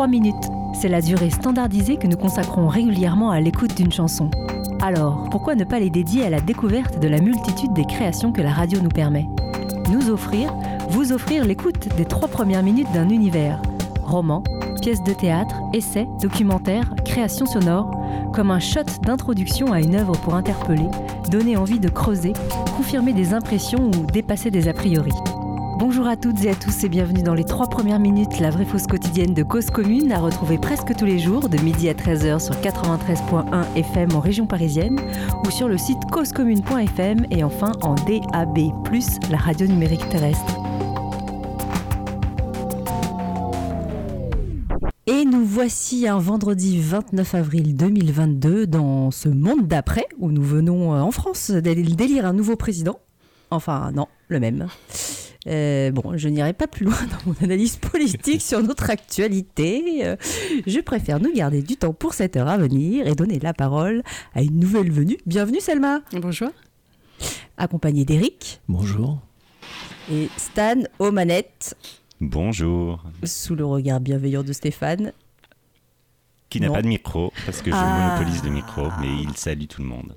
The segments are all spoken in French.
3 minutes. C'est la durée standardisée que nous consacrons régulièrement à l'écoute d'une chanson. Alors, pourquoi ne pas les dédier à la découverte de la multitude des créations que la radio nous permet? Nous offrir, vous offrir l'écoute des trois premières minutes d'un univers. Roman, pièces de théâtre, essais, documentaires, créations sonores, comme un shot d'introduction à une œuvre pour interpeller, donner envie de creuser, confirmer des impressions ou dépasser des a priori. Bonjour à toutes et à tous et bienvenue dans les trois premières minutes, la vraie fausse quotidienne de Cause Commune, à retrouver presque tous les jours de midi à 13h sur 93.1 FM en région parisienne ou sur le site causecommune.fm et enfin en DAB+, la radio numérique terrestre. Et nous voici un vendredi 29 avril 2022 dans ce monde d'après où nous venons euh, en France d'élire un nouveau président. Enfin non, le même. Euh, bon, je n'irai pas plus loin dans mon analyse politique sur notre actualité. Euh, je préfère nous garder du temps pour cette heure à venir et donner la parole à une nouvelle venue. Bienvenue Selma. Bonjour. Accompagnée d'Eric. Bonjour. Et Stan aux manettes. Bonjour. Sous le regard bienveillant de Stéphane. Qui n'a pas de micro, parce que je Ah. monopolise le micro, mais il salue tout le monde.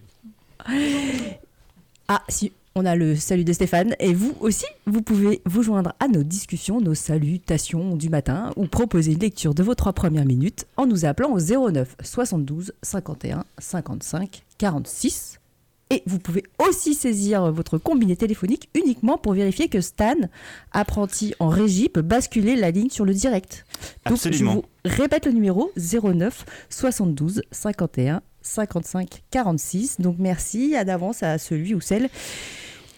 Ah, si, on a le salut de Stéphane. Et vous aussi, vous pouvez vous joindre à nos discussions, nos salutations du matin ou proposer une lecture de vos trois premières minutes en nous appelant au 09 72 51 55 46. Et vous pouvez aussi saisir votre combiné téléphonique uniquement pour vérifier que Stan, apprenti en régie, peut basculer la ligne sur le direct. Donc, Absolument. je vous répète le numéro 09 72 51 55 46. Donc merci à d'avance à celui ou celle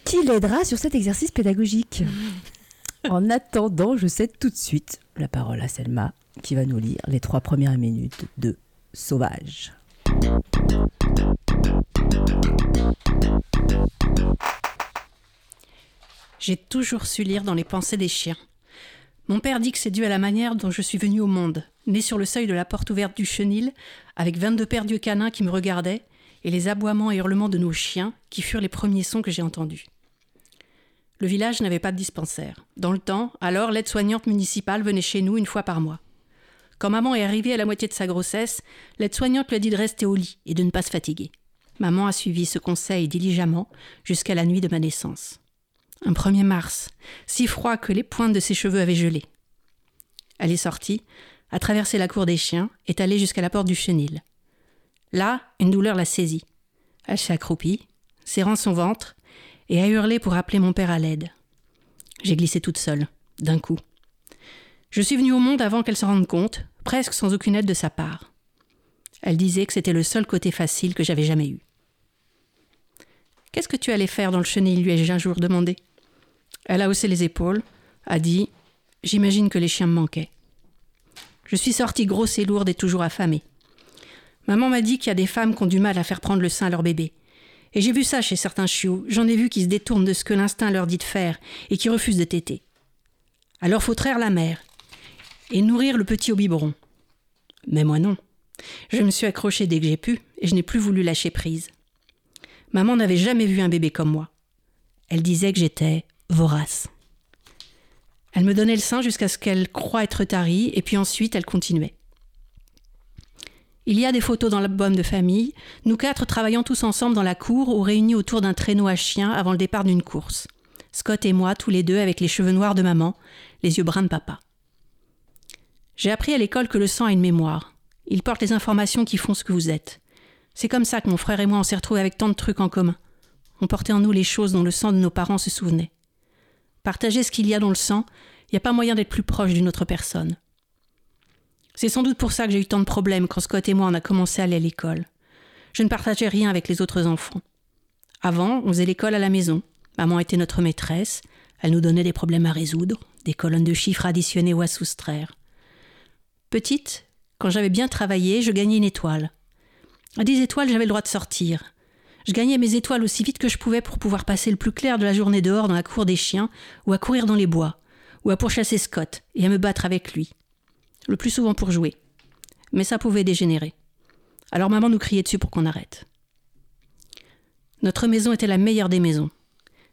qui l'aidera sur cet exercice pédagogique. En attendant, je cède tout de suite la parole à Selma qui va nous lire les trois premières minutes de Sauvage. J'ai toujours su lire dans les pensées des chiens. Mon père dit que c'est dû à la manière dont je suis venue au monde, née sur le seuil de la porte ouverte du chenil, avec 22 paires d'yeux canins qui me regardaient, et les aboiements et hurlements de nos chiens, qui furent les premiers sons que j'ai entendus. Le village n'avait pas de dispensaire. Dans le temps, alors, l'aide-soignante municipale venait chez nous une fois par mois. Quand maman est arrivée à la moitié de sa grossesse, l'aide-soignante lui a dit de rester au lit et de ne pas se fatiguer. Maman a suivi ce conseil diligemment jusqu'à la nuit de ma naissance. Un 1er mars, si froid que les pointes de ses cheveux avaient gelé. Elle est sortie, a traversé la cour des chiens, est allée jusqu'à la porte du chenil. Là, une douleur l'a saisie. Elle s'est accroupie, serrant son ventre, et a hurlé pour appeler mon père à l'aide. J'ai glissé toute seule, d'un coup. Je suis venue au monde avant qu'elle s'en rende compte, presque sans aucune aide de sa part. Elle disait que c'était le seul côté facile que j'avais jamais eu. Qu'est-ce que tu allais faire dans le chenil lui ai-je un jour demandé. Elle a haussé les épaules, a dit J'imagine que les chiens me manquaient. Je suis sortie grosse et lourde et toujours affamée. Maman m'a dit qu'il y a des femmes qui ont du mal à faire prendre le sein à leur bébé. Et j'ai vu ça chez certains chiots, j'en ai vu qui se détournent de ce que l'instinct leur dit de faire et qui refusent de téter. Alors faut traire la mère et nourrir le petit au biberon. Mais moi non. Je me suis accrochée dès que j'ai pu et je n'ai plus voulu lâcher prise. Maman n'avait jamais vu un bébé comme moi. Elle disait que j'étais vorace. Elle me donnait le sein jusqu'à ce qu'elle croie être tarie, et puis ensuite elle continuait. Il y a des photos dans l'album de famille, nous quatre travaillant tous ensemble dans la cour ou réunis autour d'un traîneau à chien avant le départ d'une course. Scott et moi, tous les deux avec les cheveux noirs de maman, les yeux bruns de papa. J'ai appris à l'école que le sang a une mémoire. Il porte les informations qui font ce que vous êtes. C'est comme ça que mon frère et moi on s'est retrouvés avec tant de trucs en commun. On portait en nous les choses dont le sang de nos parents se souvenait. Partager ce qu'il y a dans le sang, il n'y a pas moyen d'être plus proche d'une autre personne. C'est sans doute pour ça que j'ai eu tant de problèmes quand Scott et moi on a commencé à aller à l'école. Je ne partageais rien avec les autres enfants. Avant, on faisait l'école à la maison. Maman était notre maîtresse. Elle nous donnait des problèmes à résoudre, des colonnes de chiffres additionnées ou à soustraire. Petite, quand j'avais bien travaillé, je gagnais une étoile. À 10 étoiles, j'avais le droit de sortir. Je gagnais mes étoiles aussi vite que je pouvais pour pouvoir passer le plus clair de la journée dehors dans la cour des chiens, ou à courir dans les bois, ou à pourchasser Scott et à me battre avec lui. Le plus souvent pour jouer. Mais ça pouvait dégénérer. Alors maman nous criait dessus pour qu'on arrête. Notre maison était la meilleure des maisons.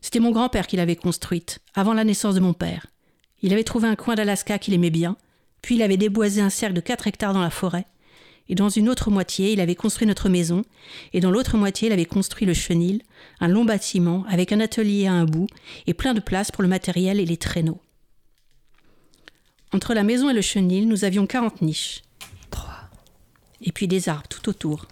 C'était mon grand-père qui l'avait construite, avant la naissance de mon père. Il avait trouvé un coin d'Alaska qu'il aimait bien, Puis il avait déboisé un cercle de 4 hectares dans la forêt. Et dans une autre moitié, il avait construit notre maison. Et dans l'autre moitié, il avait construit le chenil, un long bâtiment avec un atelier à un bout et plein de place pour le matériel et les traîneaux. Entre la maison et le chenil, nous avions 40 niches. Trois. Et puis des arbres tout autour.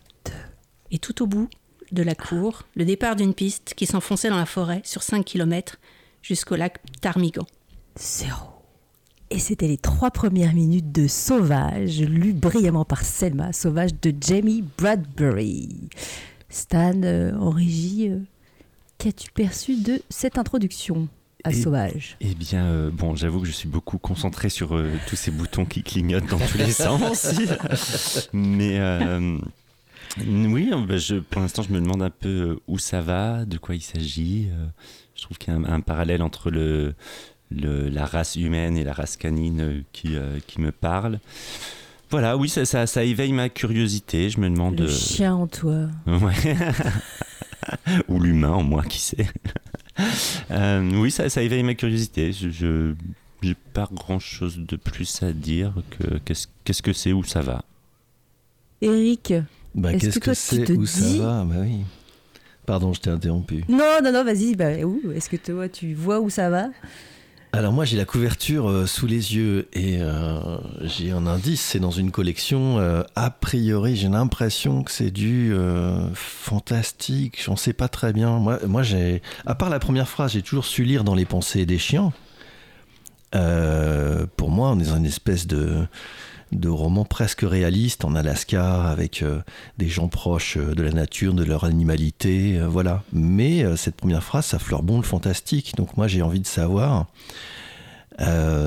Et tout au bout de la cour, le départ d'une piste qui s'enfonçait dans la forêt sur 5 km jusqu'au lac Tarmigan. Zéro. Et c'était les trois premières minutes de Sauvage, lu brillamment par Selma, Sauvage de Jamie Bradbury. Stan, euh, en régie, euh, qu'as-tu perçu de cette introduction? À Et- Sauvage Eh bien, euh, bon, j'avoue que je suis beaucoup concentré sur euh, tous ces boutons qui clignotent dans tous les sens. Mais euh, oui, bah, je, pour l'instant, je me demande un peu où ça va, de quoi il s'agit. je trouve qu'il y a un, un parallèle entre le, le- la race humaine et la race canine qui, qui me parle. Voilà, oui, ça, ça, ça éveille ma curiosité. Je me demande. Le chien en toi. Ouais. Ou l'humain en moi, qui sait. Euh, oui, ça, ça éveille ma curiosité. Je, j'ai pas grand chose de plus à dire que qu'est-ce que c'est où ça va? Eric Bah, Est-ce qu'est-ce que toi, que tu c'est te Où ça dis- va? Bah oui. Pardon, je t'ai interrompu. Non, non, non, vas-y, bah, où? Est-ce que toi, tu vois où ça va? Alors moi j'ai la couverture euh, sous les yeux et euh, j'ai un indice, c'est dans une collection. euh, a priori j'ai l'impression que c'est du fantastique, j'en sais pas très bien. Moi, moi j'ai, à part la première phrase, j'ai toujours su lire dans les pensées des chiens. Pour moi on est dans une espèce de, de roman presque réaliste en Alaska avec euh, des gens proches euh, de la nature, de leur animalité, euh, voilà. Mais cette première phrase ça fleure bon le fantastique, donc moi j'ai envie de savoir.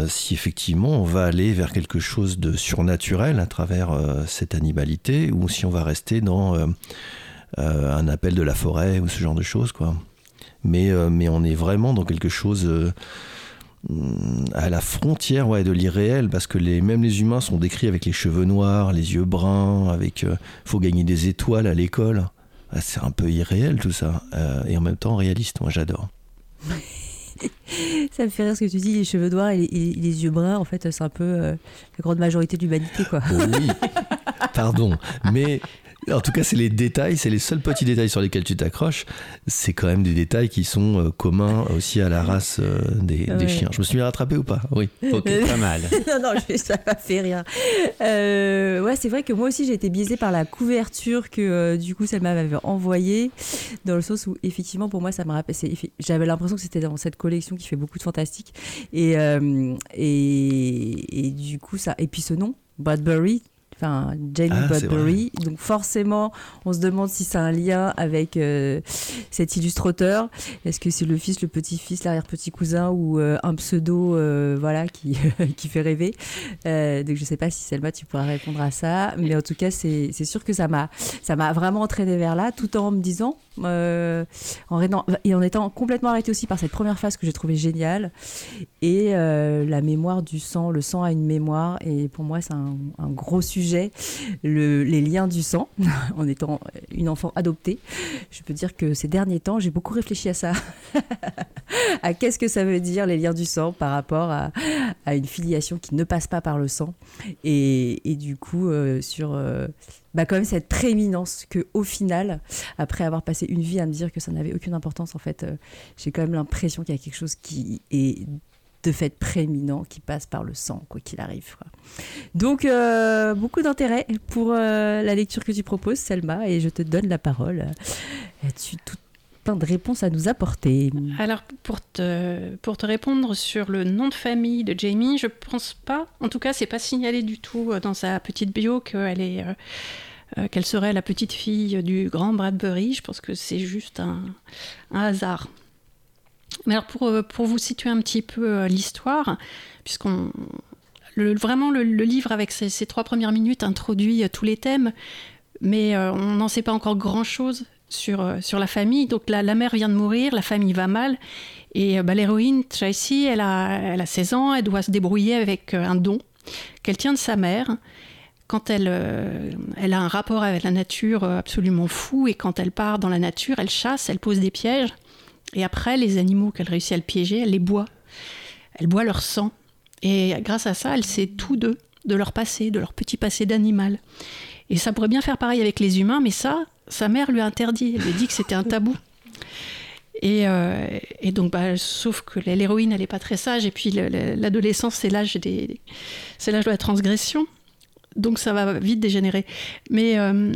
Si effectivement on va aller vers quelque chose de surnaturel à travers cette animalité ou si on va rester dans un appel de la forêt ou ce genre de choses quoi. Mais, on est vraiment dans quelque chose à la frontière ouais, de l'irréel parce que les, même les humains sont décrits avec les cheveux noirs, les yeux bruns, avec euh, faut gagner des étoiles à l'école. Ah, c'est un peu irréel tout ça euh, et en même temps réaliste. Moi j'adore. Ça me fait rire ce que tu dis, les cheveux noirs et les, et les yeux bruns, en fait, c'est un peu euh, la grande majorité de l'humanité, quoi. Oh oui, pardon, mais en tout cas, c'est les détails, c'est les seuls petits détails sur lesquels tu t'accroches. C'est quand même des détails qui sont euh, communs aussi à la race euh, des, chiens. Je me suis bien rattrapé ou pas? Oui. Ok. Pas mal. non, non, je- ça m'a fait rire. Euh, ouais, c'est vrai que moi aussi, j'ai été biaisée par la couverture que, euh, du coup, Selma m'avait envoyée, dans le sens où, effectivement, pour moi, ça me rappelle. J'avais l'impression que c'était dans cette collection qui fait beaucoup de fantastique. Et, euh, et, et du coup, ça. Et puis ce nom, Bradbury. Enfin, Jamie Ah, Bradbury. Donc forcément, on se demande si c'est un lien avec euh, cet illustrateur. Est-ce que c'est le fils, le petit-fils, l'arrière-petit-cousin ou euh, un pseudo euh, voilà, qui, qui fait rêver? Euh, Donc je ne sais pas si Selma, tu pourras répondre à ça. Mais en tout cas, c'est c'est sûr que ça m'a ça m'a vraiment entraîné vers là, tout en me disant, euh, en, et en étant complètement arrêté aussi par cette première phase que j'ai trouvée géniale. Et euh, la mémoire du sang, le sang a une mémoire. Et pour moi, c'est un, gros sujet, le- les liens du sang. en étant une enfant adoptée, je peux dire que ces derniers temps, j'ai beaucoup réfléchi à ça. à qu'est-ce que ça veut dire les liens du sang par rapport à, une filiation qui ne passe pas par le sang. Et, du coup, euh, sur bah, quand même cette prééminence que au final, après avoir passé une vie à me dire que ça n'avait aucune importance, en fait, euh, j'ai quand même l'impression qu'il y a quelque chose qui est de fait prééminent qui passe par le sang, quoi qu'il arrive. Donc, euh, beaucoup d'intérêt pour euh, la lecture que tu proposes, Selma, et je te donne la parole. Tout plein de réponses à nous apporter Alors, pour te, pour te répondre sur le nom de famille de Jamie, je pense pas, en tout cas, c'est pas signalé du tout euh, dans sa petite bio qu'elle est. euh, euh, qu'elle serait la petite fille du grand Bradbury. Je pense que c'est juste un, un hasard. Mais alors, pour, pour vous situer un petit peu l'histoire, puisqu'on. vraiment, le, livre, avec ses, trois premières minutes, introduit tous les thèmes, mais on n'en sait pas encore grand-chose sur, euh, sur la famille. Donc, la, la mère vient de mourir, la famille va mal, et euh, bah, l'héroïne, Tracy, elle a, elle a 16 ans, elle doit se débrouiller avec euh, un don qu'elle tient de sa mère. Quand elle, elle a un rapport avec la nature absolument fou, et quand elle part dans la nature, elle chasse, elle pose des pièges, et après, les animaux qu'elle réussit à piéger, elle les boit. Elle boit leur sang. Et grâce à ça, elle sait tout d'eux. de leur passé, de leur petit passé d'animal. Et ça pourrait bien faire pareil avec les humains, mais ça, sa mère lui a interdit. Elle lui a dit que c'était un tabou. Et, euh, donc, bah, sauf que l'héroïne, elle n'est pas très sage. Et puis, l'adolescence, c'est l'âge de la transgression. Donc, ça va vite dégénérer. Mais euh,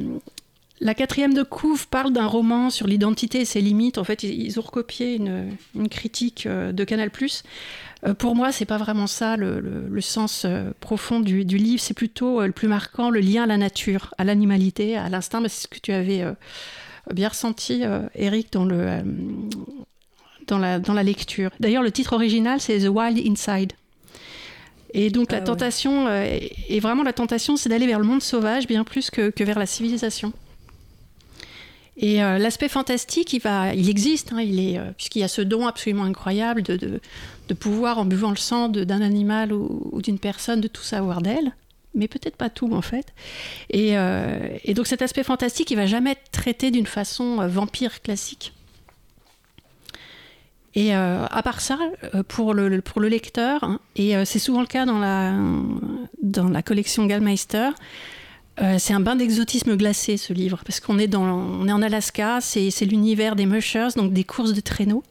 la quatrième de couve parle d'un roman sur l'identité et ses limites. En fait, ils, ont recopié une, une critique euh, de Canal+. Euh, pour moi, c'est pas vraiment ça le, sens euh, profond du, livre. C'est plutôt le plus marquant, le lien à la nature, à l'animalité, à l'instinct. C'est ce que tu avais bien ressenti, Eric, dans, le, dans, la, dans la lecture. D'ailleurs, le titre original, c'est The Wild Inside. Et donc la ah tentation, et vraiment la tentation, c'est d'aller vers le monde sauvage bien plus que, que vers la civilisation. Et euh, l'aspect fantastique, il, existe, hein, il est, euh, puisqu'il y a ce don absolument incroyable de, pouvoir, en buvant le sang d'un animal ou, d'une personne, de tout savoir d'elle, mais peut-être pas tout en fait. Et, euh, donc cet aspect fantastique, il va jamais être traité d'une façon vampire classique. Et à part ça, pour le, pour le lecteur, hein, et c'est souvent le cas dans la, dans la collection Gallmeister, euh, c'est un bain d'exotisme glacé ce livre, parce qu'on est, est en Alaska, c'est, l'univers des mushers, donc des courses de traîneaux,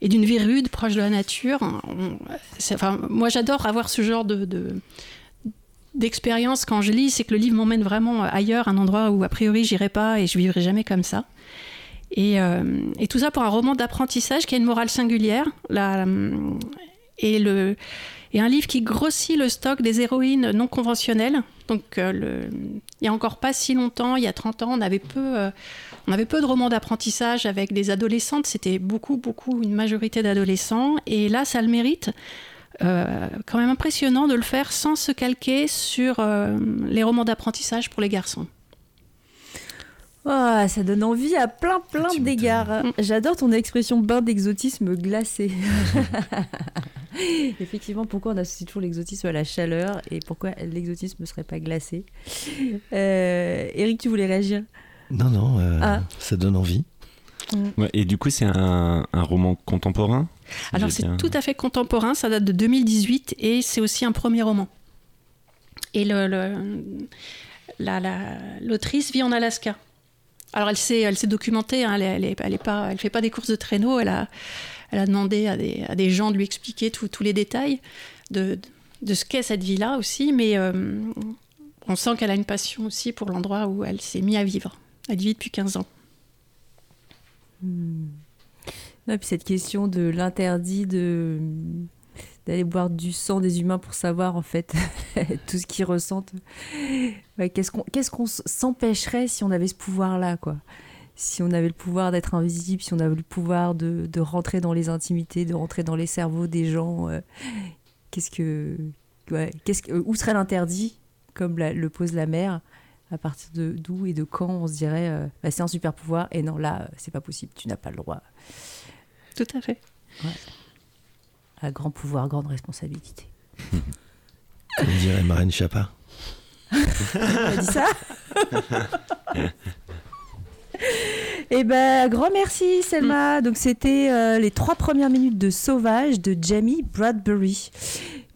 et d'une vie rude, proche de la nature. enfin, moi j'adore avoir ce genre de, d'expérience quand je lis, c'est que le livre m'emmène vraiment ailleurs, un endroit où a priori j'irai pas et je vivrai jamais comme ça. Et, euh, tout ça pour un roman d'apprentissage qui a une morale singulière. La, et le et un livre qui grossit le stock des héroïnes non conventionnelles. Donc, euh, il n'y a encore pas si longtemps, il y a 30 ans, on avait peu, euh, on avait peu de romans d'apprentissage avec des adolescentes. C'était beaucoup, beaucoup, une majorité d'adolescents. Et là, ça le mérite. Euh, quand même impressionnant de le faire sans se calquer sur les romans d'apprentissage pour les garçons. Oh, ça donne envie à plein plein d'égards. J'adore ton expression bain d'exotisme glacé. Effectivement, pourquoi on associe toujours l'exotisme à la chaleur et pourquoi l'exotisme ne serait pas glacé? Euh, Eric, tu voulais réagir? Non, non, euh, ah. ça donne envie. Mm. et du coup, c'est un, roman contemporain Alors, c'est tout à fait contemporain, ça date de 2018 et c'est aussi un premier roman. Et l'autrice le, vit en Alaska. Alors, elle s'est documentée, hein, elle ne elle, fait pas des courses de traîneau, elle a, demandé à des, gens de lui expliquer tous les détails de, ce qu'est cette vie-là aussi, mais euh, on sent qu'elle a une passion aussi pour l'endroit où elle s'est mise à vivre. Elle vit depuis 15 ans. Hmm. puis cette question de l'interdit de d'aller boire du sang des humains pour savoir en fait tout ce qu'ils ressentent. qu'est-ce qu'on qu'est-ce qu'on s'empêcherait si on avait ce pouvoir là quoi? Si on avait le pouvoir d'être invisible, si on avait le pouvoir de, rentrer dans les intimités, de rentrer dans les cerveaux des gens, euh, qu'est-ce que, qu'est-ce que, où serait l'interdit, comme le pose la mère? À partir de d'où et de quand on se dirait euh, bah, c'est un super pouvoir et non là c'est pas possible, tu n'as pas le droit. Tout à fait. À grand pouvoir, grande responsabilité. Comme dirait Marine Chapa. a dit ça? Eh ben, grand merci Selma. Mm. Donc c'était euh, les trois premières minutes de Sauvage de Jamie Bradbury.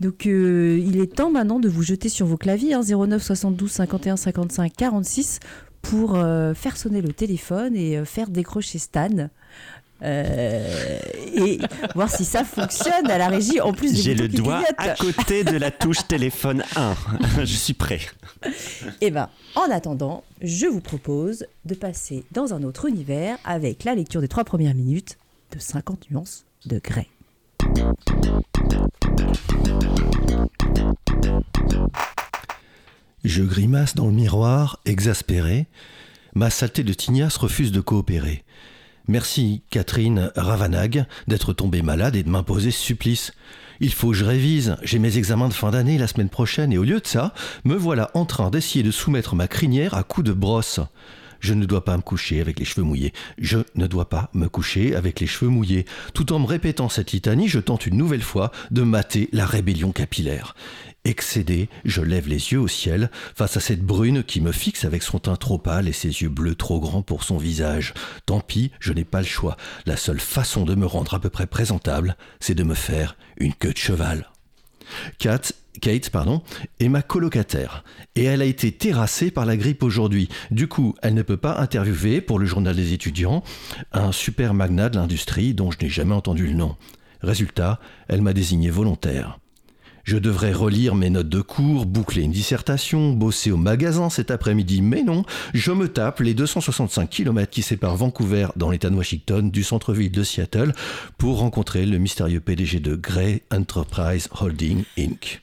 Donc euh, il est temps maintenant de vous jeter sur vos claviers 09 72 51 55 46 pour euh, faire sonner le téléphone et faire décrocher Stan. Euh, et voir si ça fonctionne à la régie. En plus, j'ai le doigt à côté de la touche téléphone 1. je suis prêt. Et eh ben, en attendant, je vous propose de passer dans un autre univers avec la lecture des trois premières minutes de 50 nuances de Grey. Je grimace dans le miroir, exaspéré. Ma saleté de tignasse refuse de coopérer. Merci, Catherine Ravanag, d'être tombée malade et de m'imposer ce supplice. Il faut que je révise, j'ai mes examens de fin d'année la semaine prochaine et au lieu de ça, me voilà en train d'essayer de soumettre ma crinière à coups de brosse. Je ne dois pas me coucher avec les cheveux mouillés. Je ne dois pas me coucher avec les cheveux mouillés. Tout en me répétant cette litanie, je tente une nouvelle fois de mater la rébellion capillaire. Excédé, je lève les yeux au ciel face à cette brune qui me fixe avec son teint trop pâle et ses yeux bleus trop grands pour son visage. Tant pis, je n'ai pas le choix. La seule façon de me rendre à peu près présentable, c'est de me faire une queue de cheval. Kat Kate, pardon, est ma colocataire et elle a été terrassée par la grippe aujourd'hui. Du coup, elle ne peut pas interviewer pour le journal des étudiants un super magnat de l'industrie dont je n'ai jamais entendu le nom. Résultat, elle m'a désigné volontaire. Je devrais relire mes notes de cours, boucler une dissertation, bosser au magasin cet après-midi, mais non, je me tape les 265 km qui séparent Vancouver dans l'état de Washington du centre-ville de Seattle pour rencontrer le mystérieux PDG de Grey Enterprise Holding Inc.,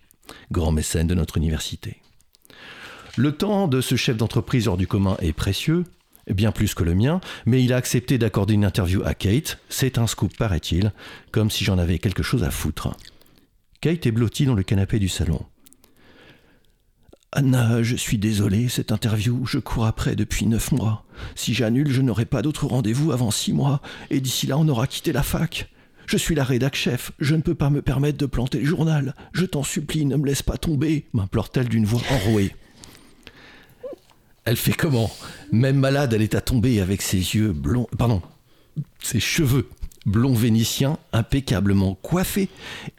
grand mécène de notre université. Le temps de ce chef d'entreprise hors du commun est précieux, bien plus que le mien, mais il a accepté d'accorder une interview à Kate, c'est un scoop paraît-il, comme si j'en avais quelque chose à foutre. Kate est blottie dans le canapé du salon. Anna, je suis désolé, cette interview, je cours après depuis neuf mois. Si j'annule, je n'aurai pas d'autre rendez-vous avant six mois, et d'ici là, on aura quitté la fac. Je suis la rédac chef, je ne peux pas me permettre de planter le journal. Je t'en supplie, ne me laisse pas tomber, m'implore-t-elle d'une voix enrouée. Elle fait comment? Même malade, elle est à tomber avec ses yeux blonds. Pardon, ses cheveux blond vénitien impeccablement coiffé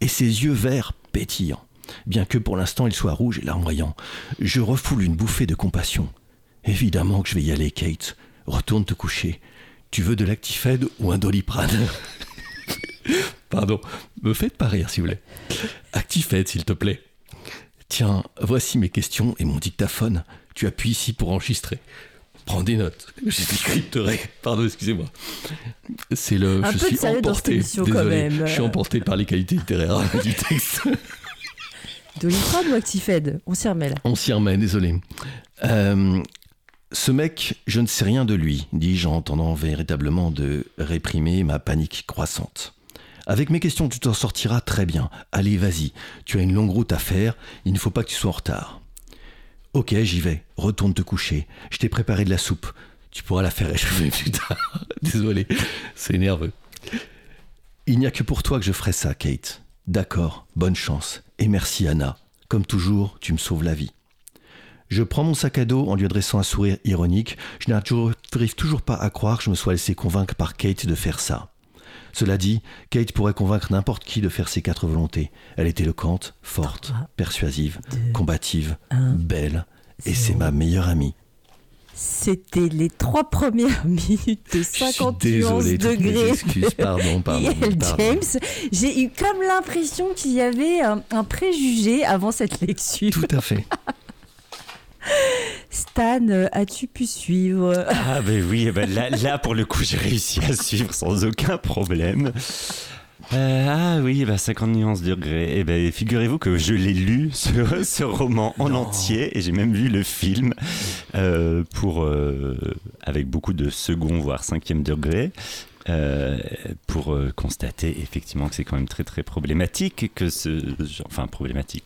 et ses yeux verts pétillants, bien que pour l'instant il soit rouge et larmoyant. Je refoule une bouffée de compassion. Évidemment que je vais y aller, Kate. Retourne te coucher. Tu veux de l'actifed ou un doliprane? Pardon, me faites pas rire s'il vous plaît. Actifed, s'il te plaît. Tiens, voici mes questions et mon dictaphone. Tu appuies ici pour enregistrer. Prends des notes. Je décrypterai. Pardon, excusez-moi. C'est le. Un je peu suis emporté. quand Désolé. même. Je suis emporté par les qualités littéraires du texte. Doliprane ou Actifed? On s'y remet là. On s'y remet, désolé. Euh, ce mec, je ne sais rien de lui, dis-je en entendant véritablement de réprimer ma panique croissante. Avec mes questions, tu t'en sortiras très bien. Allez, vas-y. Tu as une longue route à faire. Il ne faut pas que tu sois en retard. Ok, j'y vais. Retourne te coucher. Je t'ai préparé de la soupe. Tu pourras la faire réchauffer plus tard. Désolé, c'est nerveux. Il n'y a que pour toi que je ferai ça, Kate. D'accord, bonne chance. Et merci, Anna. Comme toujours, tu me sauves la vie. Je prends mon sac à dos en lui adressant un sourire ironique. Je n'arrive toujours pas à croire que je me sois laissé convaincre par Kate de faire ça. Cela dit, Kate pourrait convaincre n'importe qui de faire ses quatre volontés. Elle est éloquente, forte, persuasive, combative, belle, et c'est ma meilleure amie. C'était les trois premières minutes de Je suis 51 désolé, toutes mes degrés. excuses, pardon, pardon. James, j'ai eu comme l'impression qu'il y avait un, un préjugé avant cette lecture. Tout à fait. Stan, as-tu pu suivre Ah ben oui, eh ben là, là pour le coup j'ai réussi à suivre sans aucun problème. Euh, ah oui, bah 50 nuances de degrés. Et ben figurez-vous que je l'ai lu ce, ce roman en Non. entier et j'ai même vu le film euh, pour euh, avec beaucoup de second voire cinquième degré. Euh, pour euh, constater effectivement que c'est quand même très très problématique que ce enfin problématique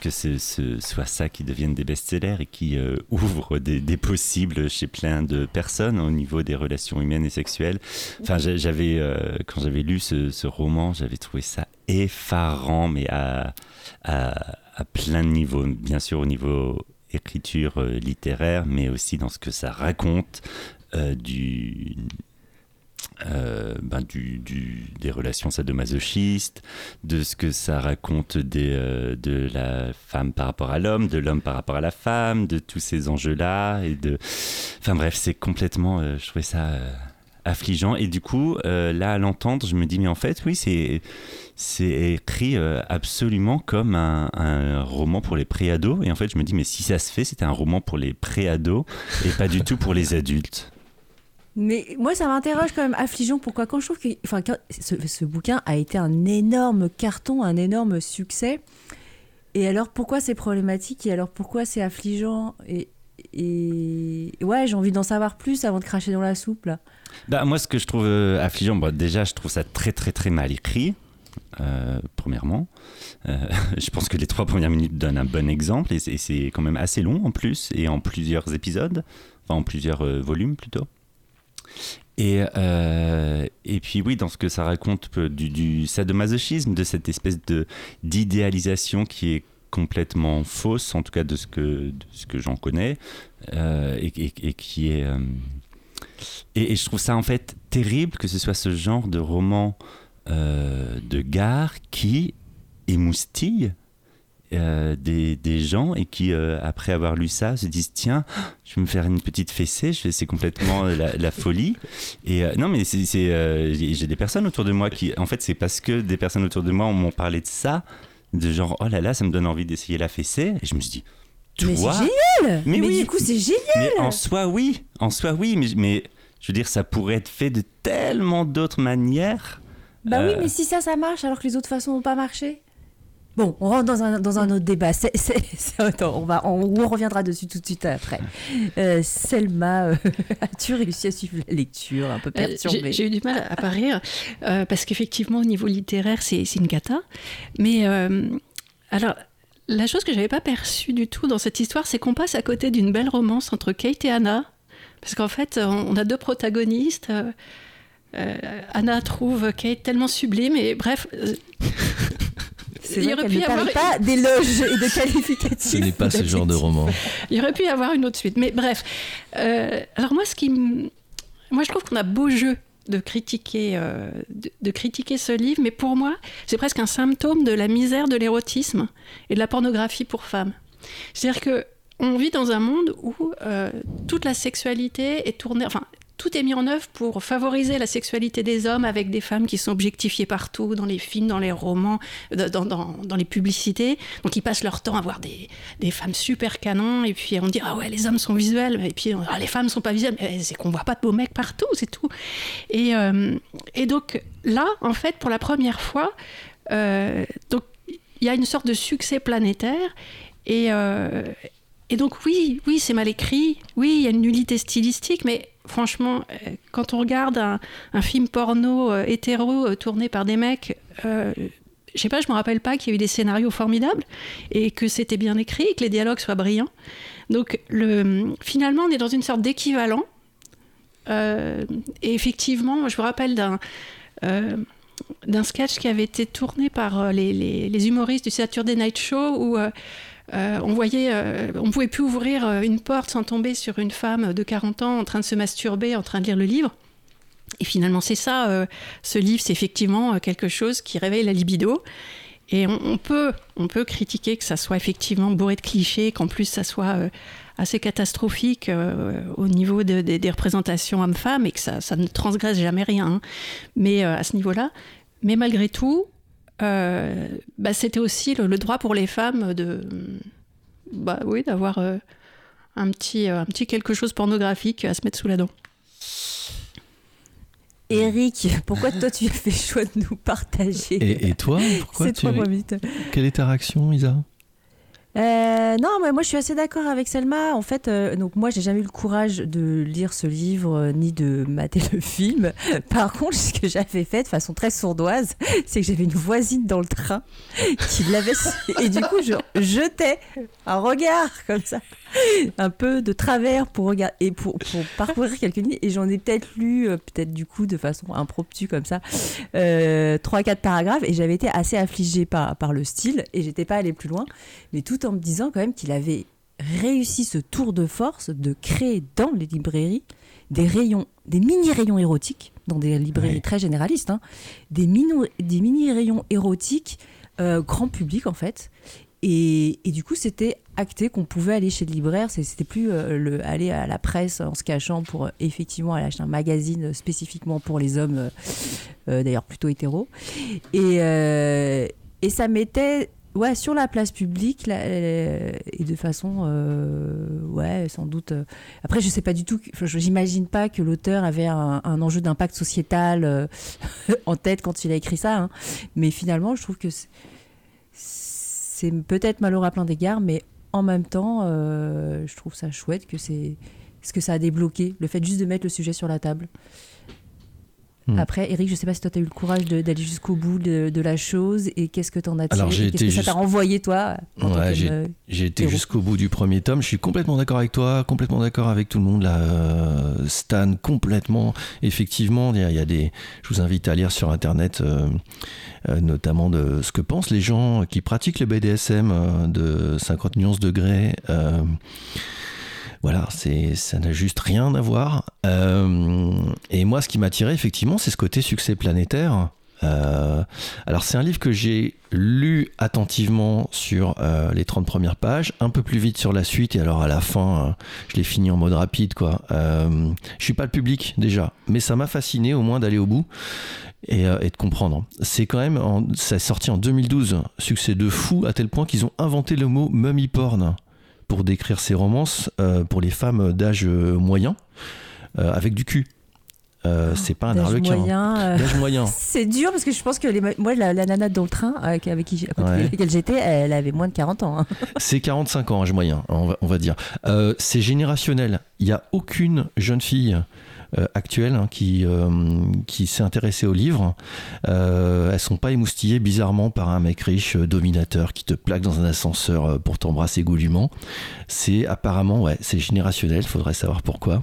que ce, soit ça qui devienne des best-sellers et qui euh, ouvre des, possibles chez plein de personnes au niveau des relations humaines et sexuelles. Enfin, j'a- j'avais quand j'avais lu ce, roman, j'avais trouvé ça effarant, mais à, à, plein de niveaux. Bien sûr, au niveau écriture littéraire, mais aussi dans ce que ça raconte du du, des relations sadomasochistes, de ce que ça raconte euh, de la femme par rapport à l'homme, de l'homme par rapport à la femme, de tous ces enjeux-là. Et de... Enfin bref, c'est complètement, euh, je trouvais ça euh, affligeant. Et du coup, là, à l'entendre, je me dis, mais en fait, oui, c'est... Écrit absolument comme un, un roman pour les préados. Et en fait, je me dis, mais si ça se fait, c'était un roman pour les préados et pas du tout pour les adultes. Mais moi, ça m'interroge quand même, affligeant. Pourquoi? Quand je trouve que enfin, ce, bouquin a été un énorme carton, un énorme succès. Et alors, pourquoi c'est problématique Et alors, pourquoi c'est affligeant? Et, ouais, j'ai envie d'en savoir plus avant de cracher dans la soupe là. Bah, moi, ce que je trouve euh, affligeant, bon, déjà, je trouve ça très, très, très mal écrit, euh, premièrement. Euh, je pense que les trois premières minutes donnent un bon exemple, et c'est- quand même assez long en plus, et en plusieurs épisodes, enfin en plusieurs volumes plutôt. Et, euh, et puis oui, dans ce que ça raconte peu du, sadomasochisme, de cette espèce d'idéalisation qui est complètement fausse, en tout cas de ce que, que j'en connais, euh, et, qui est... euh, et, je trouve ça en fait terrible que ce soit ce genre de roman euh, de gare qui émoustille euh, des, des, gens et qui, euh, après avoir lu ça, se disent tiens, je vais me faire une petite fessée, c'est complètement la, la, folie. Et euh, non, mais c'est j'ai des personnes autour de moi qui, en fait, c'est parce que des personnes autour de moi m'ont parlé de ça, de genre oh là là, ça me donne envie d'essayer la fessée. Et je me suis dit, mais c'est génial Mais, oui, du coup, c'est génial Mais en soi, oui, en soi, oui, mais, mais je veux dire, ça pourrait être fait de tellement d'autres manières. Bah oui, mais si ça, ça marche alors que les autres façons n'ont pas marché? Bon, on rentre dans un, dans un autre débat. on, va, on, reviendra dessus tout de suite après. Euh, Selma, euh, as-tu réussi à suivre la lecture un peu euh, perturbée J'ai eu du mal à parler parce qu'effectivement, au niveau littéraire, c'est une cata. Mais alors, la chose que j'avais pas perçue du tout dans cette histoire, c'est qu'on passe à côté d'une belle romance entre Kate et Anna. Parce qu'en fait, on a deux protagonistes. Anna trouve Kate tellement sublime et bref. C'est vrai qu'elle ne parle pas d'éloges et de qualificatifs. Ce n'est pas ce genre de roman. Il aurait pu y avoir une autre suite. Mais bref. Euh, alors moi, ce qui moi, je trouve qu'on a beau jeu de critiquer, euh, de, critiquer ce livre, mais pour moi, c'est presque un symptôme de la misère de l'érotisme et de la pornographie pour femmes. C'est-à-dire que on vit dans un monde où euh, toute la sexualité est tournée, enfin, tout est mis en œuvre pour favoriser la sexualité des hommes avec des femmes qui sont objectifiées partout, dans les films, dans les romans, dans, dans, dans les publicités. Donc ils passent leur temps à voir des, des, femmes super canons, et puis on dit Ah ouais, les hommes sont visuels, et puis ah, les femmes sont pas visuelles. C'est qu'on voit pas de beaux mecs partout, c'est tout. Et, euh, et donc là, en fait, pour la première fois, euh, donc il y a une sorte de succès planétaire. Et, euh, et donc oui, oui, c'est mal écrit, oui, il y a une nullité stylistique, mais franchement, euh, quand on regarde un, film porno euh, hétéro euh, tourné par des mecs, je sais pas, je me rappelle pas qu'il y a eu des scénarios formidables et que c'était bien écrit, que les dialogues soient brillants. Donc le, finalement, on est dans une sorte d'équivalent. et effectivement, je me rappelle d'un d'un sketch qui avait été tourné par les, les, humoristes du Saturday Night Show où euh, on voyait, euh, on pouvait plus ouvrir euh, une porte sans tomber sur une femme de 40 ans en train de se masturber, en train de lire le livre. Et finalement, c'est ça. ce livre, c'est effectivement quelque chose qui réveille la libido. Et on, peut, on peut critiquer que ça soit effectivement bourré de clichés, qu'en plus ça soit assez catastrophique au niveau des représentations hommes-femmes et que ça, ne transgresse jamais rien. Hein. Mais à ce niveau-là, mais malgré tout, euh, bah, c'était aussi le, droit pour les femmes de, bah oui, d'avoir euh, un petit, euh, un petit quelque chose pornographique à se mettre sous la dent. Eric, pourquoi toi tu as fait choix de nous partager Et, et toi, pourquoi tu... Quelle est ta réaction, Isa? Euh, non, mais moi je suis assez d'accord avec Selma. En fait, euh, donc moi j'ai jamais eu le courage de lire ce livre euh, ni de mater le film. Par contre, ce que j'avais fait de façon très sourdoise, c'est que j'avais une voisine dans le train qui l'avait et du coup je jetais un regard comme ça, un peu de travers pour regarder et pour, pour parcourir quelques lignes. Et j'en ai peut-être lu, peut-être du coup de façon impromptue comme ça, trois quatre paragraphes. Et j'avais été assez affligée par par le style et j'étais pas allée plus loin, mais tout en me disant quand même qu'il avait réussi ce tour de force de créer dans les librairies des rayons, des mini-rayons érotiques, dans des librairies très généralistes, hein, des, des mini-rayons érotiques euh, grand public en fait. Et, du coup, c'était acté qu'on pouvait aller chez le libraire. C'était plus euh, le, aller à la presse en se cachant pour euh, effectivement aller acheter un magazine spécifiquement pour les hommes, d'ailleurs plutôt hétéros. Et, et ça mettait ouais, sur la place publique euh, et de façon, euh, ouais, sans doute. Euh, après, je sais pas du tout. J'imagine pas que l'auteur avait un, enjeu d'impact sociétal en tête quand il a écrit ça. Hein. Mais finalement, je trouve que c'est peut-être malheureux à plein d'égards, mais en même temps, je trouve ça chouette que c'est ce que ça a débloqué, le fait juste de mettre le sujet sur la table. Hmm. Après, Eric, je ne sais pas si toi, tu as eu le courage d'aller jusqu'au bout de, la chose et qu'est-ce que tu en as tiré Qu'est-ce que ça t'a renvoyé, toi J'ai été jusqu'au bout du premier tome. Je suis complètement d'accord avec toi, complètement d'accord avec tout le monde. Là, euh, Stan, complètement. Effectivement, il y, a, des. Je vous invite à lire sur Internet. Euh, euh, notamment de ce que pensent les gens qui pratiquent le BDSM de 50 nuances degrés. Voilà, c'est ça n'a juste rien à voir. Euh, et moi, ce qui m'a attiré, effectivement, c'est ce côté succès planétaire. Euh, alors c'est un livre que j'ai lu attentivement sur euh, les 30 premières pages, un peu plus vite sur la suite, et alors à la fin, je l'ai fini en mode rapide. quoi. Je suis pas le public déjà, mais ça m'a fasciné au moins d'aller au bout et, et de comprendre. C'est quand même, en, ça est sorti en 2012, succès de fou à tel point qu'ils ont inventé le mot mummy porn pour décrire ces romances euh, pour les femmes d'âge moyen euh, avec du cul. Euh, c'est pas un arlequin. hein. moyen, euh, D'âge moyen. C'est dur parce que je pense que les, moi, la, la nana dans le train avec, avec qui, à côté Ouais. de laquelle j'étais, elle avait moins de 40 ans. hein. C'est 45 ans, âge moyen, on va, on va dire. C'est générationnel. Il n'y a aucune jeune fille actuelle hein, qui, euh, qui s'est intéressée au livre. Euh, elles sont pas émoustillées bizarrement par un mec riche, euh, dominateur, qui te plaque dans un ascenseur euh, pour t'embrasser goulûment. C'est apparemment, ouais, c'est générationnel, faudrait savoir pourquoi.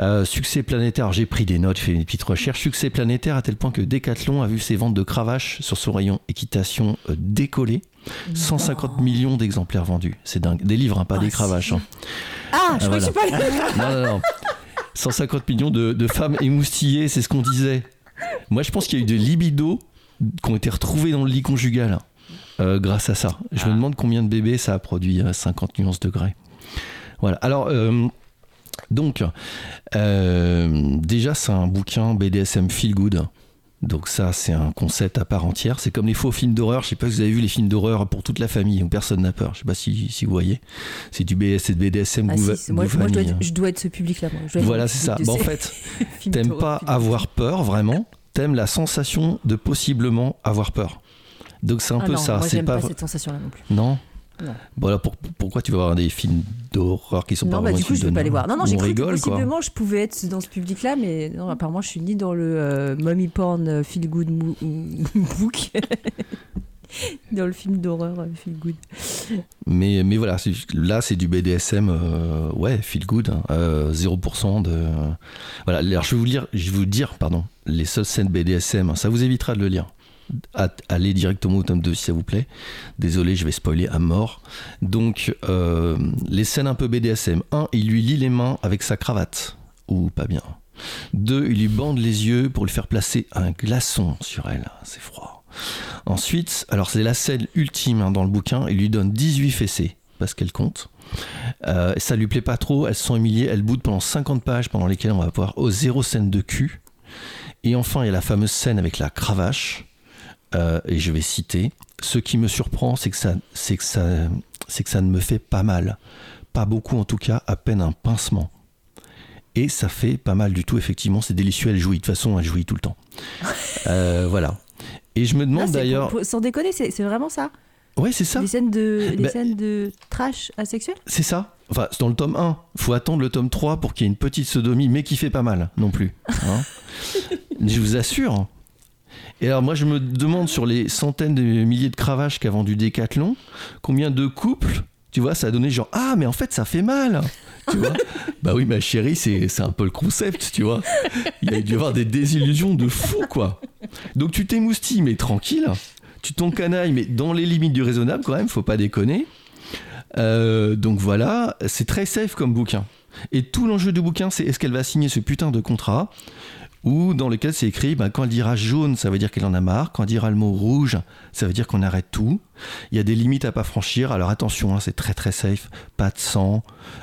Euh, succès planétaire, j'ai pris des notes, fait une petite recherche. Succès planétaire à tel point que Decathlon a vu ses ventes de cravaches sur son rayon équitation euh, décoller. 150 millions d'exemplaires vendus. C'est dingue. Des livres, hein, pas Ah, des cravaches. hein. Ah, je Ah, crois que je suis pas Non, non, non. 150 millions de, de femmes émoustillées, c'est ce qu'on disait. Moi, je pense qu'il y a eu des libidos qui ont été retrouvés dans le lit conjugal euh, grâce à ça. Je me Ah. demande combien de bébés ça a produit, euh, 50 nuances degrés. Voilà. Alors, euh, donc, euh, déjà, c'est un bouquin BDSM Feel Good. Donc ça, c'est un concept à part entière. C'est comme les faux films d'horreur. Je sais pas si vous avez vu les films d'horreur pour toute la famille où personne n'a peur. Je sais pas si, si vous voyez. C'est du BS, c'est de BDSM Ah, si, moi, moi, je, dois être, je dois être ce public-là. Voilà, c'est ça. Bah, en fait, t'aimes pas avoir peur vraiment. T'aimes la sensation de possiblement avoir peur. Donc c'est un Ah peu non, ça. C'est pas. pas cette sensation-là non plus. Non? Non. Bon alors pour- pourquoi tu vas voir des films d'horreur qui sont pas Non, bah, du coup, je de peux pas les voir. Non, non, j'ai cru rigole que quoi. possiblement je pouvais être dans ce public-là, mais non, apparemment, je suis ni dans le euh, mommy porn euh, feel good book, dans le film d'horreur euh, feel good. Mais, mais voilà, là c'est du BDSM, euh, ouais, feel good, hein, euh, 0% de. Voilà, alors je vais vous lire, je vais vous dire, pardon, les seules scènes BDSM, ça vous évitera de le lire. Allez directement au tome 2 si ça vous plaît. Désolé, je vais spoiler à mort. Donc, euh, les scènes un peu BDSM. 1. Il lui lie les mains avec sa cravate. Ou pas bien. 2. Il lui bande les yeux pour lui faire placer un glaçon sur elle. C'est froid. Ensuite, alors c'est la scène ultime hein, dans le bouquin, il lui donne 18 fessées, parce qu'elle compte. Euh, ça lui plaît pas trop, elles sont humiliées, elles boudent pendant 50 pages pendant lesquelles on va voir oh, zéro scène de cul. Et enfin, il y a la fameuse scène avec la cravache, euh, et je vais citer. Ce qui me surprend, c'est que, ça, que ça, que ça ne me fait pas mal. Pas beaucoup en tout cas, à peine un pincement. Et ça fait pas mal du tout, effectivement, c'est délicieux, elle jouit. De toute façon, elle jouit tout le temps. Euh, voilà. Et je me demande d'ailleurs. sans déconner, c'est c'est vraiment ça. Ouais, c'est ça. Les scènes de, les Bah- scènes de trash asexuel. C'est ça. Enfin, c'est dans le tome 1. Faut attendre le tome 3 pour qu'il y ait une petite sodomie, mais qui fait pas mal non plus. hein. je vous assure. Et alors, moi, je me demande sur les centaines de milliers de cravaches qu'a vendu Decathlon, combien de couples, tu vois, ça a donné genre Ah, mais en fait, ça fait mal. Tu vois Bah oui, ma chérie, c'est un peu le concept, tu vois. Il y a dû y avoir des désillusions de fou, quoi. Donc, tu t'émoustilles, mais tranquille. Tu t'encanailles, mais dans les limites du raisonnable, quand même, faut pas déconner. Euh, donc voilà, c'est très safe comme bouquin. Et tout l'enjeu du bouquin, c'est est-ce qu'elle va signer ce putain de contrat? Ou dans lequel c'est écrit, bah, quand elle dira jaune, ça veut dire qu'elle en a marre. Quand elle dira le mot rouge, ça veut dire qu'on arrête tout. Il y a des limites à pas franchir. Alors attention, hein, c'est très très safe. Pas de sang,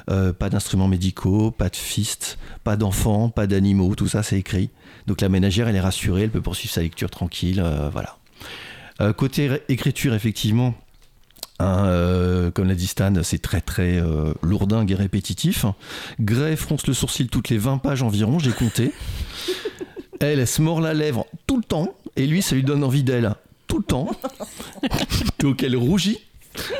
euh, pas d'instruments médicaux, pas de fist, pas d'enfants, pas d'animaux. Tout ça, c'est écrit. Donc la ménagère, elle est rassurée, elle peut poursuivre sa lecture tranquille. euh, voilà. Euh, côté écriture, effectivement, Hein, comme l'a dit Stan, c'est très très lourdingue et répétitif. Gray fronce le sourcil toutes les 20 pages environ, j'ai compté. Elle, elle se mord la lèvre tout le temps, et lui, ça lui donne envie d'elle tout le temps. Donc elle rougit.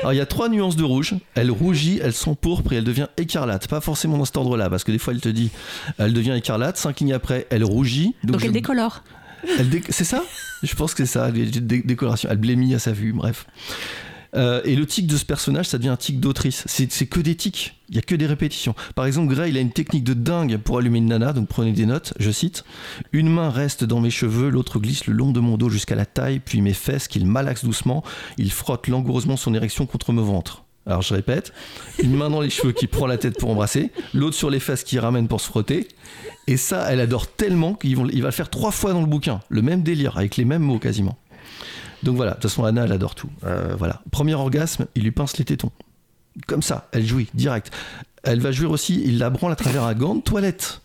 Alors il y a trois nuances de rouge. Elle rougit, elle s'empourpre et elle devient écarlate. Pas forcément dans cet ordre-là, parce que des fois elle te dit, elle devient écarlate. Cinq lignes après, elle rougit. Donc, je- elle décolore. elle dé- C'est ça? Je pense que c'est ça, les dé- décolorations. Elle blémit à sa vue, bref. Euh, et le tic de ce personnage, ça devient un tic d'autrice. C'est que des tics. Il y a que des répétitions. Par exemple, Gray, il a une technique de dingue pour allumer une nana, donc prenez des notes, je cite. Une main reste dans mes cheveux, l'autre glisse le long de mon dos jusqu'à la taille, puis mes fesses qu'il malaxe doucement. Il frotte langoureusement son érection contre mon ventre. Alors je répète, une main dans les cheveux qui prend la tête pour embrasser, l'autre sur les fesses qui ramène pour se frotter. Et ça, elle adore tellement qu'il va le faire trois fois dans le bouquin. Le même délire, avec les mêmes mots quasiment. Donc voilà, de toute façon, Anna, elle adore tout. Euh, voilà. Premier orgasme, il lui pince les tétons. Comme ça, elle jouit, direct. Elle va jouir aussi, il la branle à travers un gant de toilette.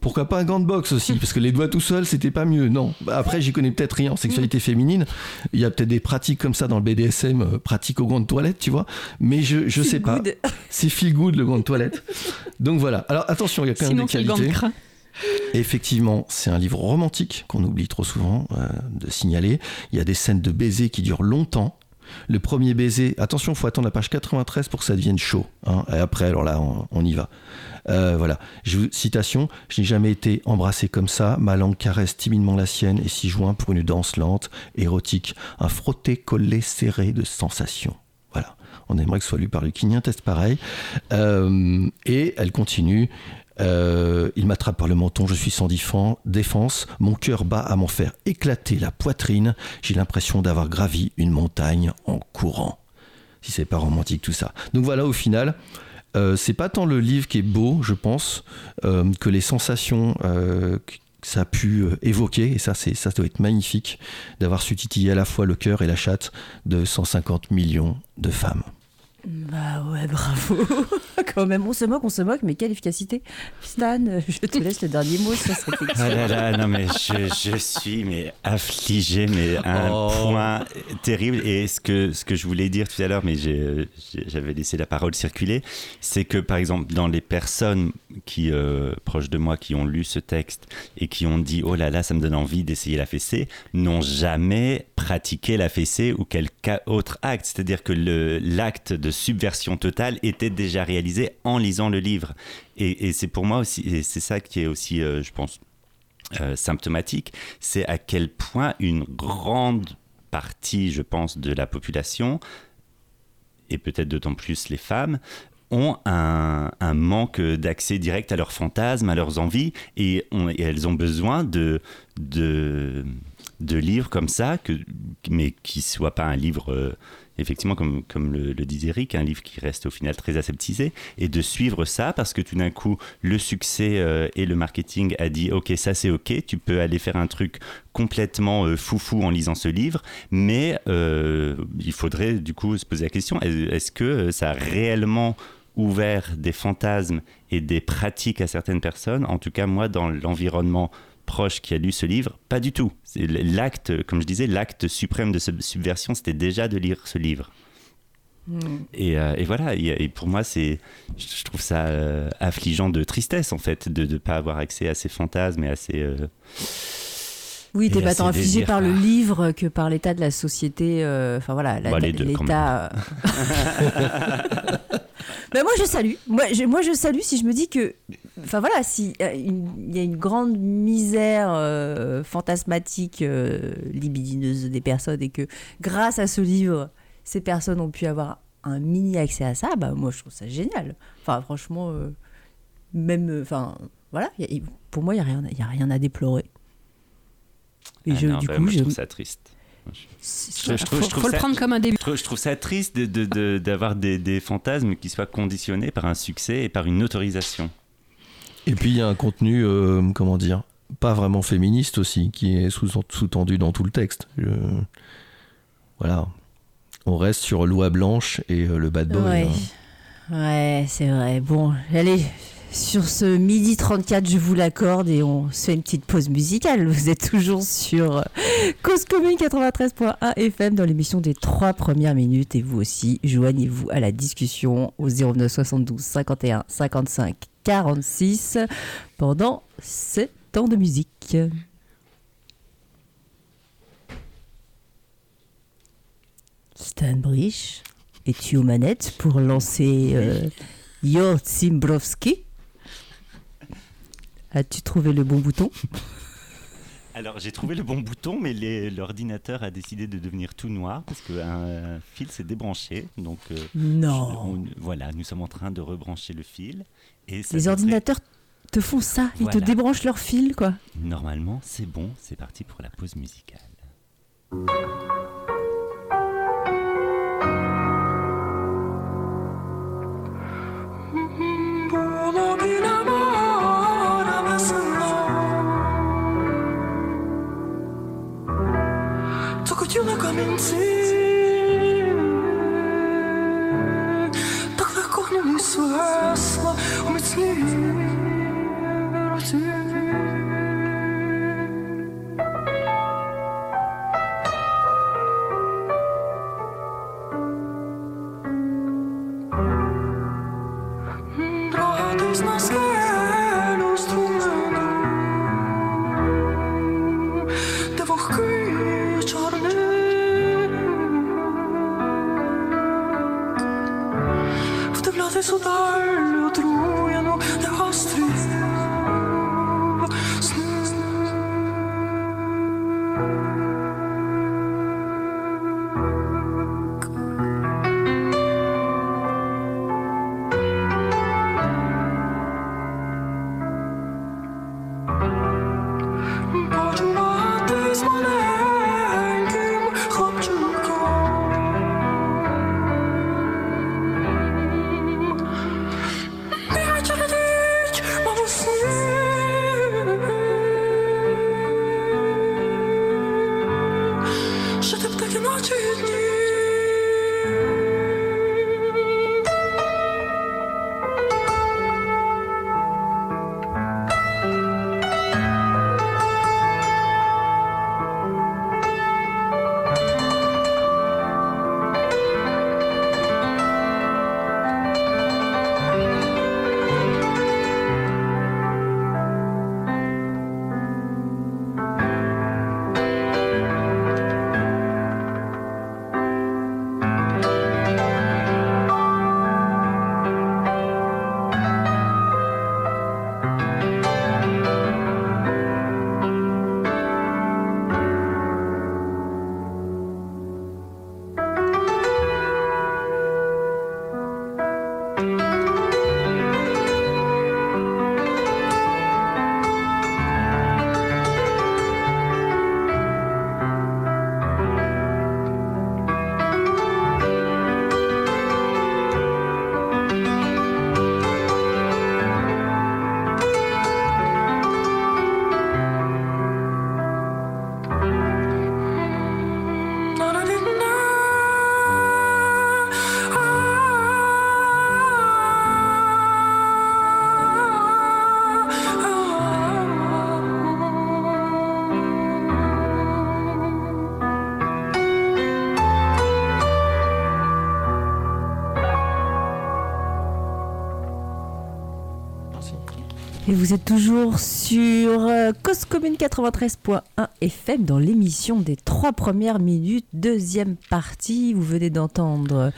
Pourquoi pas un gant de boxe aussi Parce que les doigts tout seuls, c'était pas mieux. Non. Après, j'y connais peut-être rien en sexualité féminine. Il y a peut-être des pratiques comme ça dans le BDSM, euh, pratiques au gant de toilette, tu vois. Mais je, je sais pas. C'est feel good le gant de toilette. Donc voilà. Alors attention, il y a quand même des qualités. Effectivement, c'est un livre romantique qu'on oublie trop souvent euh, de signaler. Il y a des scènes de baisers qui durent longtemps. Le premier baiser, attention, faut attendre la page 93 pour que ça devienne chaud. Hein. Et après, alors là, on, y va. Euh, voilà. Citation Je n'ai jamais été embrassé comme ça. Ma langue caresse timidement la sienne et s'y joint pour une danse lente, érotique. Un frotté-collé serré de sensations. Voilà. On aimerait que ce soit lu par Lucini, un test pareil. Euh, et elle continue. Euh, il m'attrape par le menton, je suis sans défense, mon cœur bat à m'en faire éclater la poitrine, j'ai l'impression d'avoir gravi une montagne en courant. Si c'est pas romantique tout ça. Donc voilà, au final, euh, c'est pas tant le livre qui est beau, je pense, euh, que les sensations que ça a pu évoquer, et ça, ça doit être magnifique, d'avoir su à la fois le cœur et la chatte de 150 millions de femmes. Bah ouais, bravo. Quand même, on se moque, on se moque, mais quelle efficacité. Stan, je te laisse le dernier mot sur cette Ah là là, non mais je, suis mais affligé, mais à un oh. point terrible. Et ce que, ce que je voulais dire tout à l'heure, mais j'avais laissé la parole circuler, c'est que par exemple, dans les personnes qui, euh, proches de moi, qui ont lu ce texte et qui ont dit, oh là là, ça me donne envie d'essayer la fessée, n'ont jamais pratiqué la fessée ou quel autre acte. C'est-à-dire que l'acte de subversion totale était déjà réalisée en lisant le livre. Et, c'est pour moi aussi, et c'est ça qui est aussi, euh, je pense, euh, symptomatique, c'est à quel point une grande partie, je pense, de la population, et peut-être d'autant plus les femmes, ont un, manque d'accès direct à leurs fantasmes, à leurs envies, et, elles ont besoin de, de, livres comme ça, que, mais qui ne soient pas un livre... Euh, effectivement, comme, comme le, disait Eric, un livre qui reste au final très aseptisé, et de suivre ça parce que tout d'un coup, le succès euh, et le marketing a dit ok, ça c'est ok, tu peux aller faire un truc complètement euh, foufou en lisant ce livre, mais euh, il faudrait du coup se poser la question est-ce que ça a réellement ouvert des fantasmes et des pratiques à certaines personnes? En tout cas, moi, dans l'environnement proche qui a lu ce livre? Pas du tout. L'acte, comme je disais, l'acte suprême de cette subversion, c'était déjà de lire ce livre. Hmm. Euh, et, voilà, et, pour moi, c'est, je trouve ça euh, affligeant de tristesse, en fait, de ne pas avoir accès à ces fantasmes et à ces... Euh, oui, t'es pas tant affligé par le livre que par l'état de la société. Enfin voilà, bah, l'état. Mais moi, je salue. Moi je, moi, je salue si je me dis que. Enfin, voilà, s'il y a une grande misère euh, fantasmatique, euh, libidineuse des personnes, et que grâce à ce livre, ces personnes ont pu avoir un mini accès à ça, bah, moi, je trouve ça génial. Enfin, franchement, euh, même. Enfin, voilà, pour moi, il n'y a, rien, a rien à déplorer. Et ah je, du bah, coup, je trouve ça triste. Je, trouve, faut, le prendre comme un début. Je trouve, ça triste d'avoir de, des, fantasmes qui soient conditionnés par un succès et par une autorisation. Et puis il y a un contenu, euh, comment dire, pas vraiment féministe aussi, qui est sous-tendu dans tout le texte. Voilà. On reste sur Loi Blanche et euh, le bad boy. Ouais, hein. ouais c'est vrai. Bon, allez, sur ce midi 34, je vous l'accorde et on se fait une petite pause musicale. Vous êtes toujours sur Cause Commune 93.1 FM dans l'émission des trois premières minutes et vous aussi, joignez-vous à la discussion au 09 72 51 55 46 pendant ce temps de musique. Stan Brich, es-tu aux manettes pour lancer euh, Yo Zimbrovski As-tu trouvé le bon bouton? Alors j'ai trouvé le bon bouton, mais l'ordinateur a décidé de devenir tout noir parce qu'un fil s'est débranché. Donc euh, non. voilà, nous sommes en train de rebrancher le fil. Et Les ordinateurs te font ça, ils te débranchent leur fil, quoi. Normalement, c'est bon. C'est parti pour la pause musicale. « Коні свесла у міцній роті. 어디서 달려들어. Vous êtes toujours sur euh, Cause Commune 93.1 FM dans l'émission des trois premières minutes, deuxième partie. Vous venez d'entendre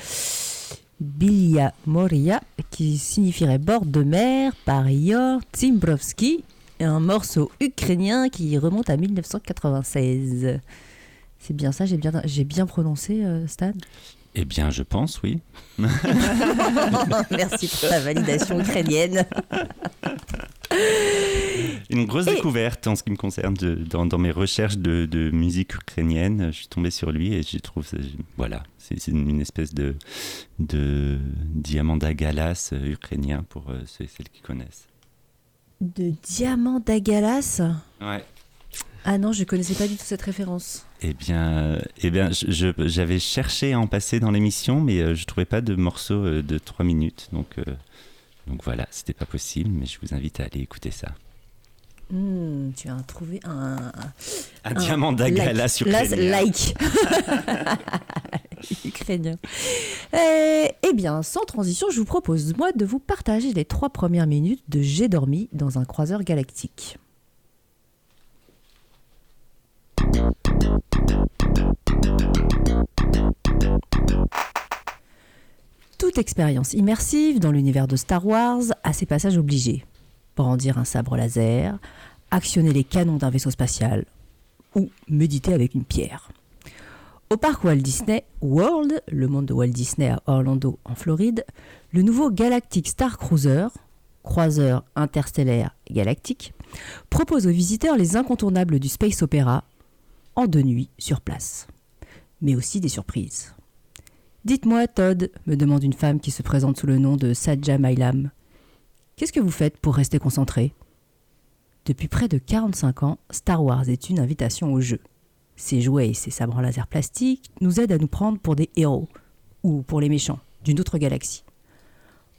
Bilia Moria, qui signifierait bord de mer, par Yor Tsimbrovski, un morceau ukrainien qui remonte à 1996. C'est bien ça, j'ai bien, j'ai bien prononcé, euh, Stan? Eh bien, je pense, oui. Merci pour la validation ukrainienne. Une grosse Et- découverte en ce qui me concerne de- dans, dans mes recherches de, de musique ukrainienne. Je suis tombé sur lui et je trouve, ça- voilà, c'est une, espèce de, de diamant d'agalas euh, ukrainien pour euh, ceux et celles qui connaissent. De Diamant d'Agalas? Ouais. Ah non, je connaissais pas du tout cette référence. Eh bien, euh, eh bien j'avais cherché à en passer dans l'émission, mais euh, je trouvais pas de morceau euh, de 3 minutes. Donc, euh, donc voilà, c'était pas possible, mais je vous invite à aller écouter ça. Hmm, tu as trouvé un, Un, un diamant d'agalas like. C'est like. Ukrainien. Euh, eh bien, sans transition, je vous propose, moi, de vous partager les trois premières minutes de J'ai dormi dans un croiseur galactique. Expérience immersive dans l'univers de Star Wars a ses passages obligés. Brandir un sabre laser, actionner les canons d'un vaisseau spatial ou méditer avec une pierre. Au parc Walt Disney World, le monde de Walt Disney à Orlando en Floride, le nouveau Galactic Star Cruiser, croiseur interstellaire galactique, propose aux visiteurs les incontournables du space opéra en deux nuits sur place, mais aussi des surprises. Dites-moi, Todd, me demande une femme qui se présente sous le nom de Sadja Mailam, qu'est-ce que vous faites pour rester concentré? Depuis près de 45 ans, Star Wars est une invitation au jeu. ses jouets et ses sabres laser plastiques nous aident à nous prendre pour des héros, ou pour les méchants, d'une autre galaxie.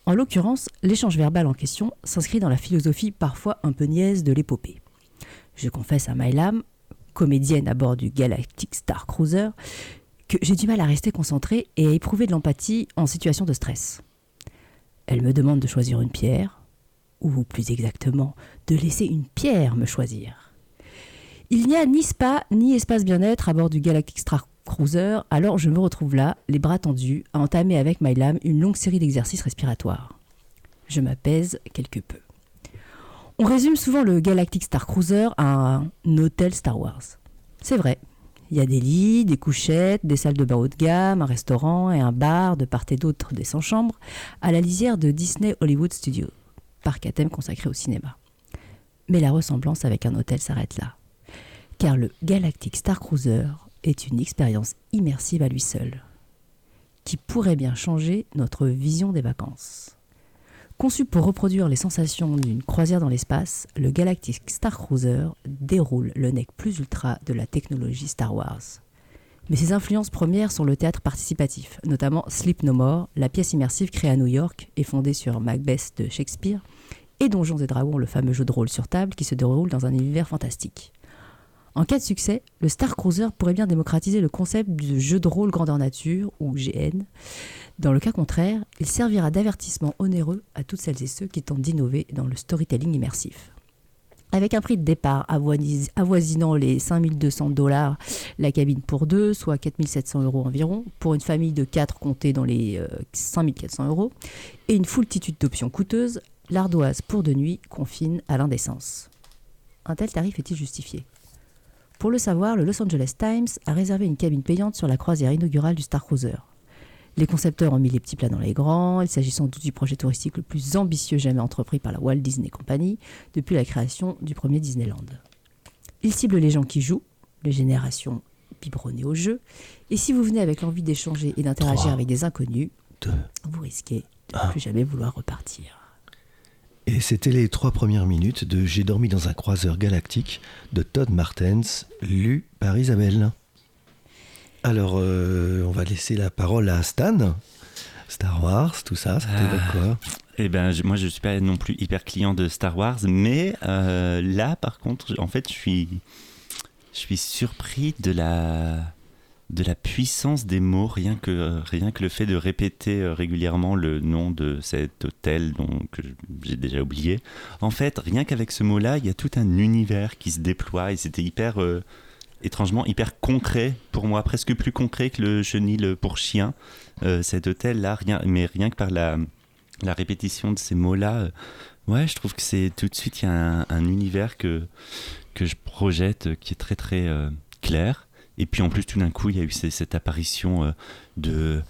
En l'occurrence, l'échange verbal en question s'inscrit dans la philosophie parfois un peu niaise de l'épopée. Je confesse à Mylam, comédienne à bord du Galactic Star Cruiser, que j'ai du mal à rester concentrée et à éprouver de l'empathie en situation de stress. Elle me demande de choisir une pierre, ou plus exactement, de laisser une pierre me choisir. Il n'y a ni spa ni espace bien-être à bord du Galactic Star Cruiser, alors je me retrouve là, les bras tendus, à entamer avec My lame une longue série d'exercices respiratoires. Je m'apaise quelque peu. On résume souvent le Galactic Star Cruiser à un hôtel Star Wars. C'est vrai, il y a des lits, des couchettes, des salles de bain haut de gamme, un restaurant et un bar de part et d'autre des 100 chambres, à la lisière de Disney Hollywood Studios, parc à thème consacré au cinéma. Mais la ressemblance avec un hôtel s'arrête là. Car le Galactic Star Cruiser est une expérience immersive à lui seul, qui pourrait bien changer notre vision des vacances. Conçu pour reproduire les sensations d'une croisière dans l'espace, le Galactic Star Cruiser déroule le nec plus ultra de la technologie Star Wars. Mais ses influences premières sont le théâtre participatif, notamment Sleep No More, la pièce immersive créée à New York et fondée sur Macbeth de Shakespeare, et Donjons et Dragons, le fameux jeu de rôle sur table qui se déroule dans un univers fantastique. En cas de succès, le Star Cruiser pourrait bien démocratiser le concept du jeu de rôle grandeur nature, ou GN. Dans le cas contraire, il servira d'avertissement onéreux à toutes celles et ceux qui tentent d'innover dans le storytelling immersif. Avec un prix de départ avoisinant les 5200 dollars la cabine pour deux, soit 4700 euros environ, pour une famille de 4 comptée dans les 5400 euh, euros, et une foultitude d'options coûteuses, l'ardoise pour de nuit confine à l'indécence. Un tel tarif est-il justifié? Pour le savoir, le Los Angeles Times a réservé une cabine payante sur la croisière inaugurale du Star Cruiser. Les concepteurs ont mis les petits plats dans les grands, il s'agit sans doute du projet touristique le plus ambitieux jamais entrepris par la Walt Disney Company depuis la création du premier Disneyland. Il cible les gens qui jouent, les générations biberonnées au jeu, et si vous venez avec l'envie d'échanger et d'interagir avec des inconnus, vous risquez de ne plus jamais vouloir repartir. Et c'était les trois premières minutes de J'ai dormi dans un croiseur galactique de Todd Martens, lu par Isabelle. Alors, euh, on va laisser la parole à Stan. Star Wars, tout ça, ça ah. quoi? Eh ben, moi, je suis pas non plus hyper client de Star Wars, mais euh, là, par contre, en fait, je suis, je suis surpris de la de la puissance des mots, rien que, rien que le fait de répéter euh, régulièrement le nom de cet hôtel dont, que j'ai déjà oublié. En fait, rien qu'avec ce mot-là, il y a tout un univers qui se déploie et c'était hyper, euh, étrangement, hyper concret pour moi, presque plus concret que le chenil pour chien. Euh, cet hôtel-là, rien, mais rien que par la, la répétition de ces mots-là, ouais, je trouve que c'est tout de suite, il y a un, un, univers que, que je projette qui est très très clair. Et puis en plus, tout d'un coup, il y a eu cette apparition euh, de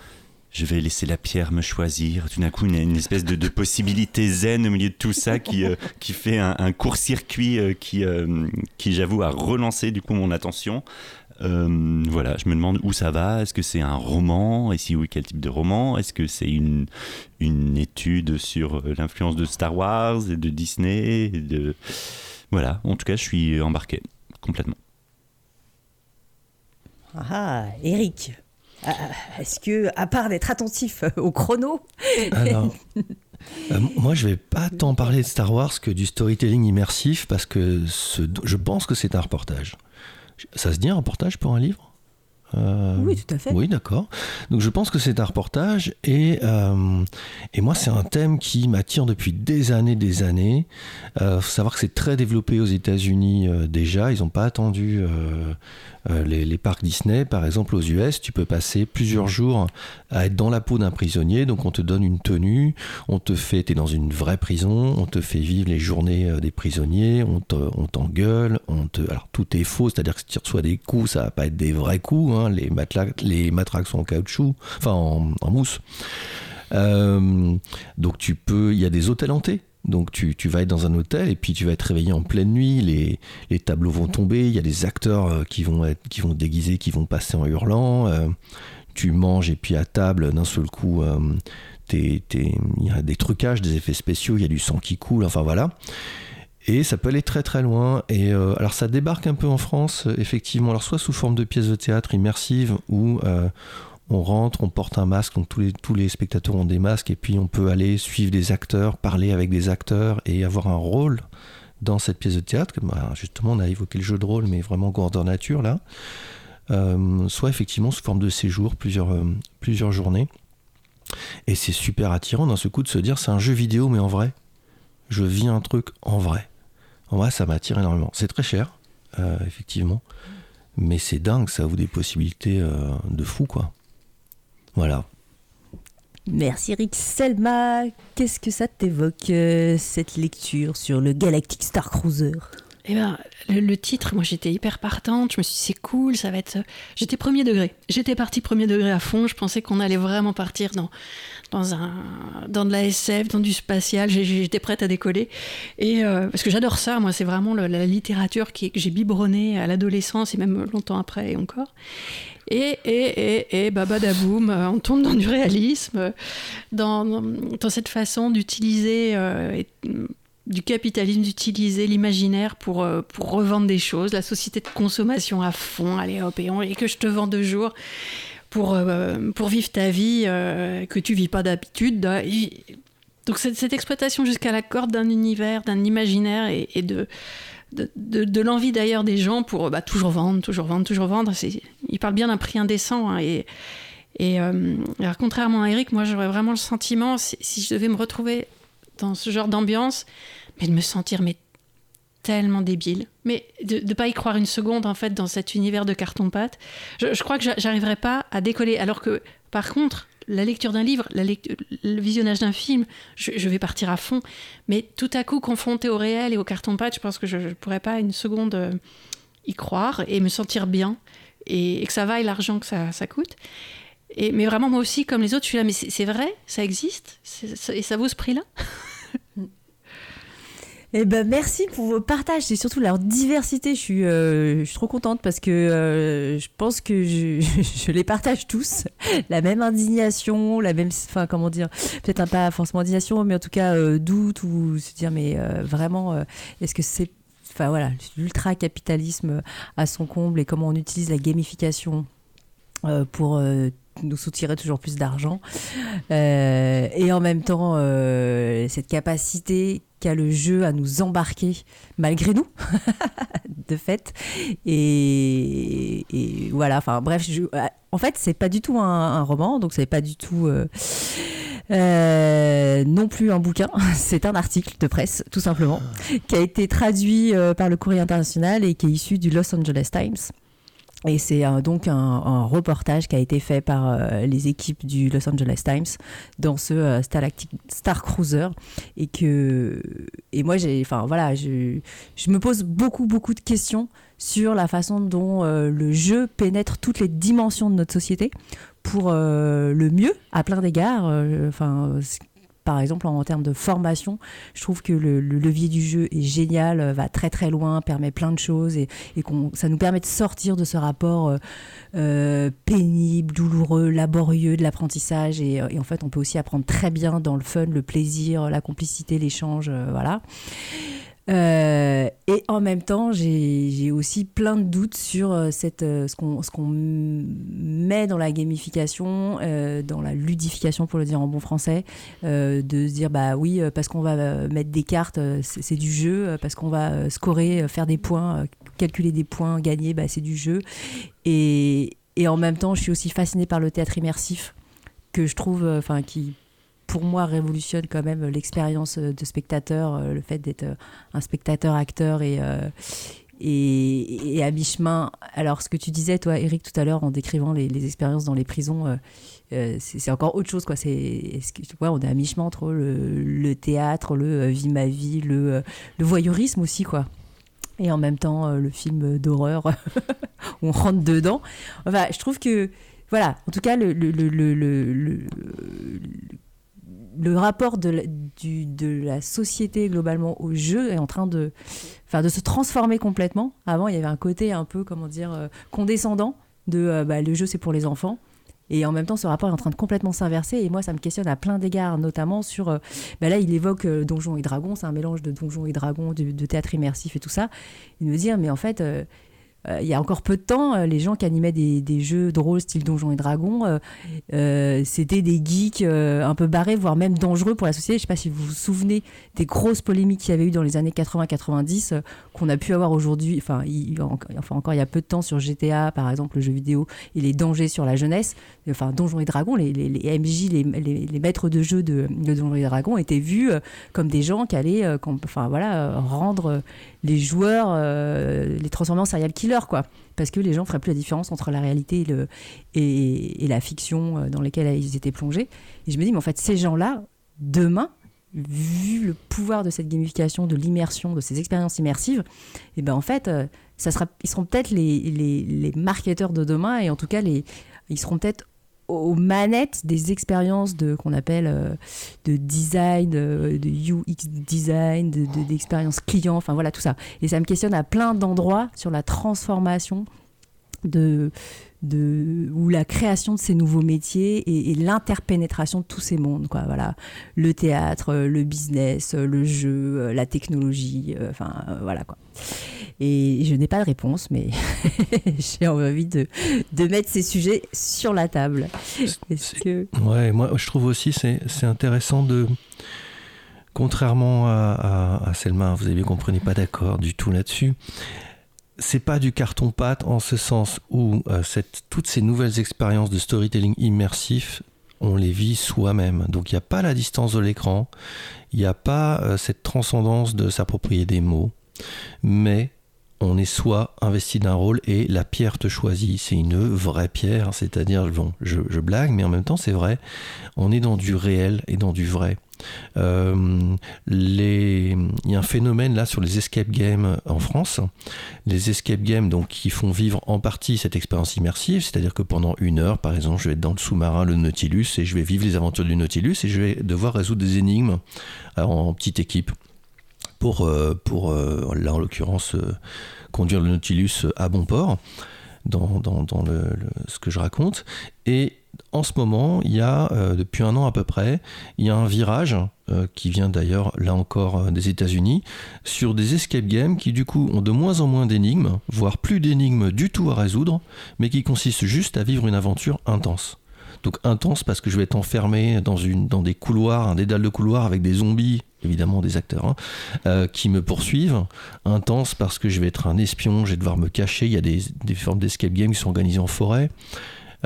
je vais laisser la pierre me choisir. Tout d'un coup, une, une espèce de, possibilité zen au milieu de tout ça qui, euh, qui fait un, court-circuit euh, qui, qui j'avoue, a relancé du coup mon attention. voilà, je me demande où ça va. Est-ce que c'est un roman? Et si oui, quel type de roman? Est-ce que c'est une, une étude sur l'influence de Star Wars et de Disney de... Voilà, en tout cas, je suis embarqué complètement. Ah, Eric, ah, est-ce que, à part d'être attentif au chrono. Alors, euh, moi, je vais pas tant parler de Star Wars que du storytelling immersif parce que je pense que c'est un reportage. Ça se dit un reportage pour un livre? Euh, oui, tout à fait. Oui, d'accord. Donc je pense que c'est un reportage et, euh, et moi c'est un thème qui m'attire depuis des années, des années. Il faut savoir que c'est très développé aux États-Unis déjà. Ils n'ont pas attendu euh, les, parcs Disney, par exemple aux US, tu peux passer plusieurs jours à être dans la peau d'un prisonnier. Donc on te donne une tenue, on te fait, tu es dans une vraie prison, on te fait vivre les journées euh, des prisonniers, on t'engueule, on, te, alors tout est faux, c'est-à-dire que si tu reçois des coups, ça va pas être des vrais coups. Hein. les, les matraques sont en caoutchouc, enfin en, mousse. Euh, donc tu peux, il y a des hôtels hantés. Donc tu, vas être dans un hôtel et puis tu vas être réveillé en pleine nuit, les, tableaux vont tomber, il y a des acteurs euh, qui vont être qui déguiser, qui vont passer en hurlant. Euh, tu manges et puis à table d'un seul coup, euh, il y a des trucages, des effets spéciaux, il y a du sang qui coule, enfin voilà. Et ça peut aller très très loin. Et alors ça débarque un peu en France, effectivement. Alors soit sous forme de pièces de théâtre immersives euh, on rentre, on porte un masque, donc tous les, spectateurs ont des masques, et puis on peut aller suivre des acteurs, parler avec des acteurs et avoir un rôle dans cette pièce de théâtre. Bah, justement, on a évoqué le jeu de rôle, mais vraiment grandeur nature là. Euh, soit effectivement sous forme de séjour, plusieurs, euh, journées. Et c'est super attirant d'un ce coup de se dire c'est un jeu vidéo, mais en vrai. Je vis un truc en vrai. En vrai, ça m'attire énormément. C'est très cher, euh, effectivement. Mais c'est dingue, ça ouvre des possibilités de fou, quoi. Voilà. Merci Rick. Selma, qu'est-ce que ça t'évoque, euh, cette lecture sur le Galactic Star Cruiser? Eh ben, le, le titre, moi j'étais hyper partante. Je me suis dit, c'est cool, ça va être. J'étais premier degré. J'étais parti premier degré à fond. Je pensais qu'on allait vraiment partir dans, dans, un, dans de la SF, dans du spatial. J'étais prête à décoller. Et, euh, parce que j'adore ça, moi, c'est vraiment le- la littérature qui, que j'ai biberonné à l'adolescence et même longtemps après et encore. Et, et, et, et babadaboum, euh, on tombe dans du réalisme, dans, dans, cette façon d'utiliser. euh, et- du capitalisme, d'utiliser l'imaginaire pour, euh, pour revendre des choses, la société de consommation à fond, allez hop, et, on- et que je te vends deux jours pour, pour vivre ta vie que tu vis pas d'habitude. Et- Donc cette, cette exploitation jusqu'à la corde d'un univers, d'un imaginaire et de, de, l'envie d'ailleurs des gens pour bah, toujours vendre, toujours vendre, toujours vendre. Il parle bien d'un prix indécent. hein, et et euh, alors, contrairement à Eric, moi j'aurais vraiment le sentiment, si, je devais me retrouver dans ce genre d'ambiance, mais de me sentir mais tellement débile, mais de ne pas y croire une seconde en fait dans cet univers de carton-pâte. Je, je crois que j'a- j'arriverais pas à décoller, alors que par contre, la lecture d'un livre, la lect- le visionnage d'un film, je, vais partir à fond, mais tout à coup confronté au réel et au carton-pâte, je pense que je ne pourrais pas une seconde euh, y croire et me sentir bien et, et que ça vaille l'argent que ça, ça coûte. Et, mais vraiment, moi aussi, comme les autres, je suis là, mais c'est vrai, ça existe, et ça vaut ce prix-là? Eh ben merci pour vos partages et surtout leur diversité. Je suis, euh, je suis trop contente parce que euh, je pense que je, je les partage tous. La même indignation, la même, enfin comment dire, peut-être pas forcément indignation, mais en tout cas euh, doute ou se dire mais vraiment, est-ce que c'est, enfin voilà, l'ultra capitalisme à son comble et comment on utilise la gamification pour nous soutirer toujours plus d'argent. Euh, et en même temps, euh, cette capacité qu'a le jeu à nous embarquer malgré nous, de fait. Et, et voilà, enfin bref, je- en fait, c'est pas du tout un, un roman, donc c'est pas du tout. euh, euh, non plus un bouquin, c'est un article de presse, tout simplement, qui a été traduit euh, par le Courrier international et qui est issu du Los Angeles Times. Et c'est euh, donc un, reportage qui a été fait par euh, les équipes du Los Angeles Times dans ce euh, Star Cruiser. Et que et moi voilà je, je me pose beaucoup beaucoup de questions sur la façon dont euh, le jeu pénètre toutes les dimensions de notre société pour le mieux à plein d'égards enfin par exemple, en, termes de formation, je trouve que le, le levier du jeu est génial, euh, va très très loin, permet plein de choses et, et ça nous permet de sortir de ce rapport euh, euh, pénible, douloureux, laborieux de l'apprentissage. Et, en fait, on peut aussi apprendre très bien dans le fun, le plaisir, la complicité, l'échange. voilà. Euh, et en même temps, j'ai aussi plein de doutes sur euh, cette, euh, ce qu'on qu'on met dans la gamification, dans la ludification, pour le dire en bon français, de se dire bah oui, parce qu'on va mettre des cartes, c'est du jeu, parce qu'on va scorer, faire des points, calculer des points, gagner, bah, c'est du jeu. Et, et en même temps, je suis aussi fascinée par le théâtre immersif, que je trouve, enfin, qui pour moi révolutionne quand même l'expérience euh, de spectateur, euh, le fait d'être euh, un spectateur-acteur et, euh, et, et à mi-chemin. Alors, ce que tu disais, toi, Eric, tout à l'heure, en décrivant les, expériences dans les prisons, c'est encore autre chose. Quoi. C'est, ouais, on est à mi-chemin entre le, théâtre, le vie ma vie, le, voyeurisme aussi, quoi. Et en même temps, le film d'horreur où on rentre dedans. Enfin, je trouve que, voilà, en tout cas, le, le- rapport de la, société globalement au jeu est en train de, enfin, de se transformer complètement. Avant, il y avait un côté un peu, comment dire, euh, condescendant de euh, bah, le jeu c'est pour les enfants. Et en même temps, ce rapport est en train de complètement s'inverser. Et moi, ça me questionne à plein d'égards, notamment sur. euh, bah là, il évoque euh, Donjons et Dragons. C'est un mélange de Donjons et Dragons, de, théâtre immersif et tout ça. De me dire, mais en fait. Euh, il y a encore peu de temps, euh, les gens qui animaient des, des jeux de rôle style Donjons et Dragons, euh, c'était des geeks un peu barrés, voire même dangereux pour la société. Je sais pas si vous vous souvenez des grosses polémiques qu'il y avait eu dans les années 80-90, euh, qu'on a pu avoir aujourd'hui, enfin, encore il y a peu de temps sur GTA, par exemple, le jeu vidéo, et les dangers sur la jeunesse. Enfin, Donjons et Dragons, les, MJ, les, les- maîtres de jeu de, de Donjons et Dragons étaient vus comme des gens qui allaient, enfin voilà, rendre les joueurs, euh, les transformer en serial killer, quoi. Parce que les gens feraient plus la différence entre la réalité et, la fiction euh, dans lesquelles ils étaient plongés. Et je me dis, mais en fait, ces gens-là, demain, vu le pouvoir de cette gamification, de l'immersion, de ces expériences immersives, et ben en fait, euh, ça sera, ils seront peut-être les, marketeurs de demain et en tout cas, ils seront peut-être aux manettes des expériences de qu'on appelle euh, de design, de, de UX design, de- de- d'expérience client, enfin voilà tout ça. Et ça me questionne à plein d'endroits sur la transformation de, de ou la création de ces nouveaux métiers et, et l'interpénétration de tous ces mondes quoi voilà le théâtre le business le jeu euh, la technologie euh, enfin euh, voilà quoi et je n'ai pas de réponse mais j'ai envie de, de mettre ces sujets sur la table est-ce que Ouais, moi je trouve aussi c'est c'est intéressant de. Contrairement à, à, à Selma, vous avez bien compris, n'est pas d'accord du tout là-dessus. C'est pas du carton-pâte en ce sens où euh, toutes ces nouvelles expériences de storytelling immersif, on les vit soi-même. Donc il n'y a pas la distance de l'écran, il n'y a pas euh, cette transcendance de s'approprier des mots, mais on est soit investi d'un rôle et la pierre te choisit. C'est une vraie pierre, c'est-à-dire, bon, je blague, mais en même temps c'est vrai, on est dans du réel et dans du vrai. Euh. Il y a un phénomène là sur les escape games en France. Les escape games donc, qui font vivre en partie cette expérience immersive, c'est-à-dire que pendant une heure, par exemple, je vais être dans le sous-marin, le Nautilus, et je vais vivre les aventures du Nautilus, et je vais devoir résoudre des énigmes en petite équipe pour, euh, pour euh, là en l'occurrence, conduire le Nautilus à bon port dans, dans, le- ce que je raconte. Et en ce moment, il y a, euh, depuis un an à peu près, il y a un virage euh, qui vient d'ailleurs, là encore, euh, des États-Unis, sur des escape games qui, du coup, ont de moins en moins d'énigmes, voire plus d'énigmes du tout à résoudre, mais qui consistent juste à vivre une aventure intense. Donc intense parce que je vais être enfermé dans, des couloirs, un dédale de couloirs avec des zombies, évidemment des acteurs, hein, qui me poursuivent. Intense parce que je vais être un espion, je vais devoir me cacher. Il y a des, formes d'escape game qui sont organisées en forêt.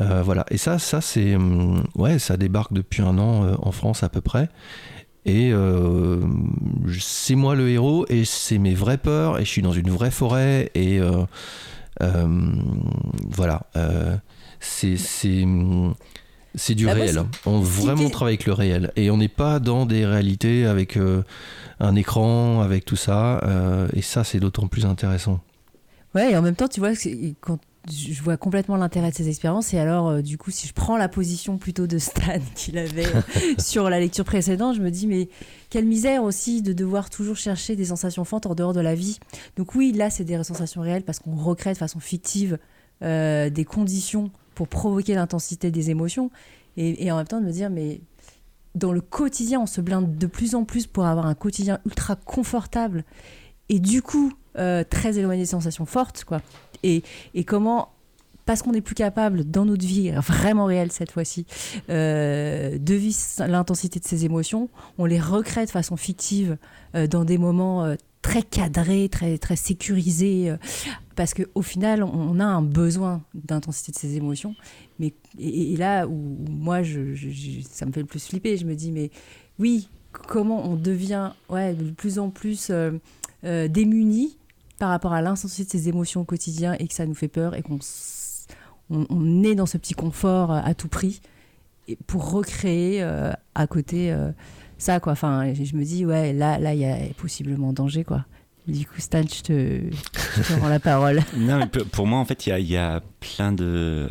Euh, voilà. Et ça, ça c'est, hum, ouais, ça débarque depuis un an euh, en France à peu près. Et euh, c'est moi le héros et c'est mes vraies peurs et je suis dans une vraie forêt et euh, voilà. C'est c'est hum, du Bah, réel. hein. On vraiment travaille avec le réel et on n'est pas dans des réalités avec euh, un écran, avec tout ça. euh, et ça, c'est d'autant plus intéressant. Ouais, et en même temps, tu vois, quand je vois complètement l'intérêt de ces expériences, et alors, euh, du coup, si je prends la position plutôt de Stan qu'il avait sur la lecture précédente, je me dis, mais quelle misère aussi de devoir toujours chercher des sensations fortes en dehors de la vie. Donc, oui, là, c'est des sensations réelles parce qu'on recrée de façon fictive euh, des conditions pour provoquer l'intensité des émotions, et, et en même temps de me dire, mais dans le quotidien, on se blinde de plus en plus pour avoir un quotidien ultra confortable et du coup euh, très éloigné des sensations fortes quoi et, comment parce qu'on n'est plus capable dans notre vie vraiment réelle cette fois-ci euh, de vivre l'intensité de ces émotions on les recrée de façon fictive euh, dans des moments euh, très cadrés très très sécurisés parce que au final on, a un besoin d'intensité de ces émotions. Mais et, là où, moi ça me fait le plus flipper je me dis mais oui comment on devient ouais de plus en plus démunis par rapport à l'intensité de ces émotions au quotidien et que ça nous fait peur et qu'on on, on est dans ce petit confort euh, à tout prix pour recréer euh, à côté euh, ça quoi. Enfin je me dis ouais là là il y a possiblement danger quoi. Du coup Stan je te, je rends la parole. Non, pour- moi, en fait, il y a, plein de,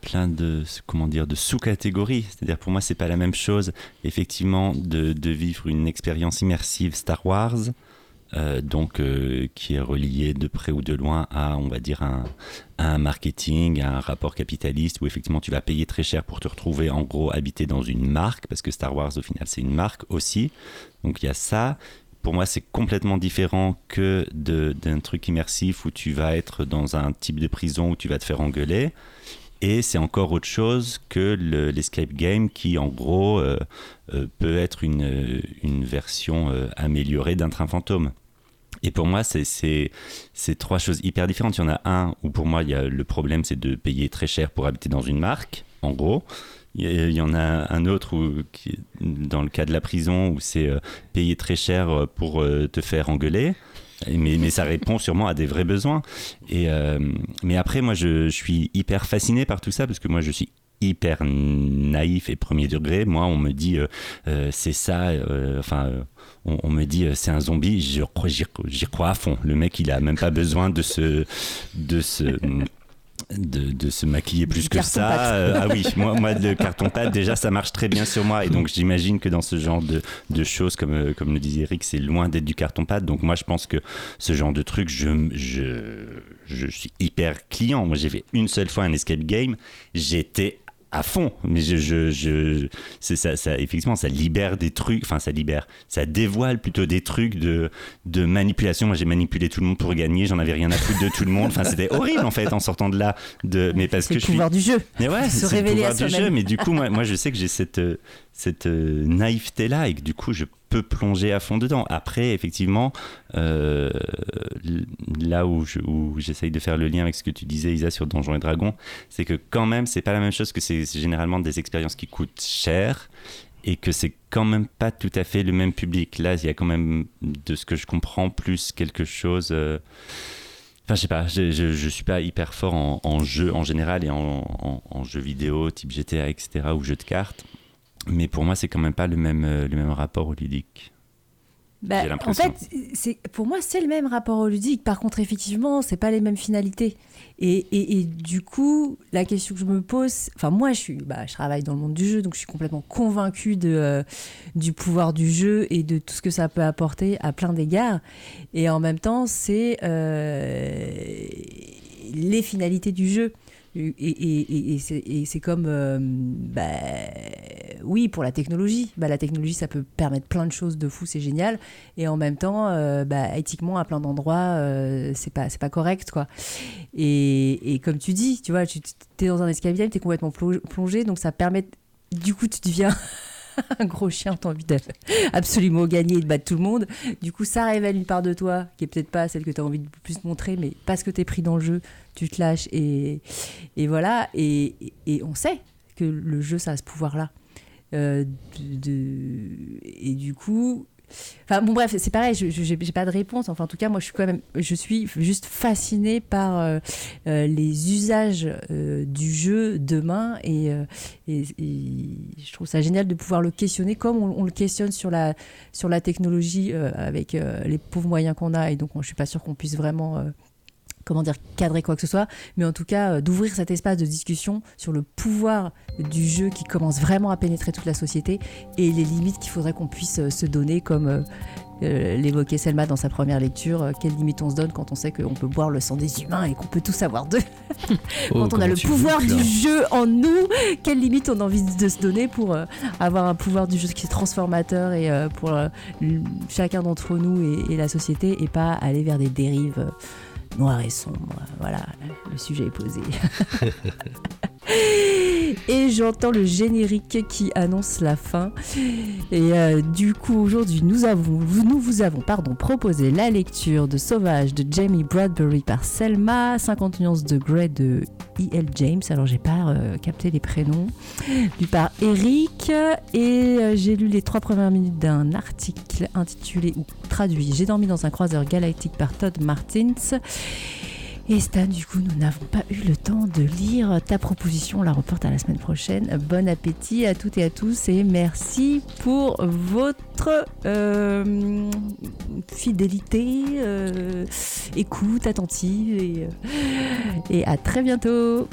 plein de, comment dire, de sous-catégories. C'est-à-dire, pour moi, c'est pas la même chose, effectivement, de vivre une expérience immersive Star Wars euh, donc euh, qui est relié de près ou de loin à, on va dire, un, à un marketing, à un rapport capitaliste où effectivement tu vas payer très cher pour te retrouver en gros habité dans une marque, parce que Star Wars au final c'est une marque aussi. Donc il y a ça. Pour moi, c'est complètement différent que d'un truc immersif où tu vas être dans un type de prison où tu vas te faire engueuler. Et c'est encore autre chose que le- l'escape game qui, en gros, euh, euh, peut être une, euh, version améliorée d'un train fantôme. Et pour moi, c'est- trois choses hyper différentes. Il y en a un où pour moi, il y a, le problème, c'est de payer très cher pour habiter dans une marque, en gros. Il y, en a un autre où, dans le cas de la prison où c'est payer très cher pour te faire engueuler. Mais, mais ça répond sûrement à des vrais besoins. Et, euh, mais après, moi, je, suis hyper fasciné par tout ça parce que moi, je suis hyper naïf et premier degré. Moi, on me dit euh, euh, c'est ça. enfin, on, me dit c'est un zombie. Crois, j'y, j'y crois à fond. Le mec, il a même pas besoin de se, de se, de, de se maquiller plus Du que ça. Euh, ah oui, moi, moi, le carton pâte, déjà, ça marche très bien sur moi. Et donc, j'imagine que dans ce genre de, de choses, comme, euh, comme le disait Eric, c'est loin d'être du carton pâte. Donc, moi, je pense que ce genre de truc, je, je, je suis hyper client. Moi, j'ai fait une seule fois un escape game. J'étais à fond, mais je, je, ça, ça, effectivement, ça libère des trucs, enfin, ça libère, ça dévoile plutôt des trucs de, de manipulation. Moi, j'ai manipulé tout le monde pour gagner, j'en avais rien à foutre de tout le monde. Enfin, c'était horrible en fait en sortant de là, de, mais parce C'est que le je suis pouvoir du jeu. mais ouais, Se c'est le révéler pouvoir à du jeu. Mais du coup, moi, moi, je sais que j'ai cette, euh, cette euh, naïveté-là et que du coup, je peux plonger à fond dedans. Après, effectivement, euh, là où je- où j'essaye de faire le lien avec ce que tu disais, Isa, sur Donjons et Dragons, c'est que quand même, c'est pas la même chose que c'est généralement des expériences qui coûtent cher et que c'est quand même pas tout à fait le même public. Là, il y a quand même, de ce que je comprends, plus quelque chose. euh, Enfin, je sais pas, je, je, suis pas hyper fort en, jeu en général et en, en, en jeux vidéo type GTA, etc. ou jeux de cartes. Mais pour moi, c'est quand même pas le même, euh, le même rapport au ludique. Bah, en fait, c'est pour moi c'est le même rapport au ludique. Par contre, effectivement, c'est pas les mêmes finalités. Et, et, et du coup, la question que je me pose, enfin moi, je suis, bah, je travaille dans le monde du jeu, donc je suis complètement convaincue de euh, du pouvoir du jeu et de tout ce que ça peut apporter à plein d'égards. Et en même temps, c'est euh, les finalités du jeu. Et, c'est- comme, euh, bah, oui, pour la technologie. Bah, la technologie, ça peut permettre plein de choses de fou, c'est génial. Et en même temps, euh, bah, éthiquement, à plein d'endroits, euh, c'est pas, pas correct, quoi. Et, comme tu dis, tu vois, tu es dans un game, tu es complètement plo- plongé, donc ça permet. Du coup, tu deviens un gros chien, tu as envie de absolument gagner et de battre tout le monde. Du coup, ça révèle une part de toi qui est peut-être pas celle que tu as envie de plus montrer, mais parce que tu es pris dans le jeu, tu te lâches et, voilà. Et, on sait que le jeu, ça a ce pouvoir-là. Euh, et du coup. Enfin bon bref, c'est pareil, je j'ai pas de réponse. Enfin en tout cas, moi je suis quand même, je suis juste fascinée par euh, euh, les usages euh, du jeu demain et, et, je trouve ça génial de pouvoir le questionner comme on, on le questionne sur la sur la technologie avec les pauvres moyens qu'on a et donc je suis pas sûre qu'on puisse vraiment comment dire cadrer quoi que ce soit mais en tout cas euh, d'ouvrir cet espace de discussion sur le pouvoir du jeu qui commence vraiment à pénétrer toute la société et les limites qu'il faudrait qu'on puisse euh, se donner comme euh, l'évoquait Selma dans sa première lecture, quelles limites on se donne quand on sait qu'on peut boire le sang des humains et qu'on peut tout savoir d'eux. Oh, quand on a le pouvoir du jeu en nous, quelles limites on a envie de se donner pour euh, avoir un pouvoir du jeu qui est transformateur et euh, pour chacun d'entre nous et, et la société et pas aller vers des dérives noires et sombres. Voilà, le sujet est posé. Et j'entends le générique qui annonce la fin. Et euh, du coup, aujourd'hui, nous, avons, nous vous avons pardon, proposé la lecture de Sauvage de Jamie Bradbury par Selma, 50 nuances de Grey de E.L. James. Alors, j'ai pas euh, capté les prénoms. Lu par Eric. Et euh, j'ai lu les trois premières minutes d'un article intitulé ou traduit J'ai dormi dans un croiseur galactique par Todd Martins. Et Stan, du coup, nous n'avons pas eu le temps de lire ta proposition. On la reporte à la semaine prochaine. Bon appétit à toutes et à tous et merci pour votre euh, fidélité, euh, écoute attentive euh, et à très bientôt.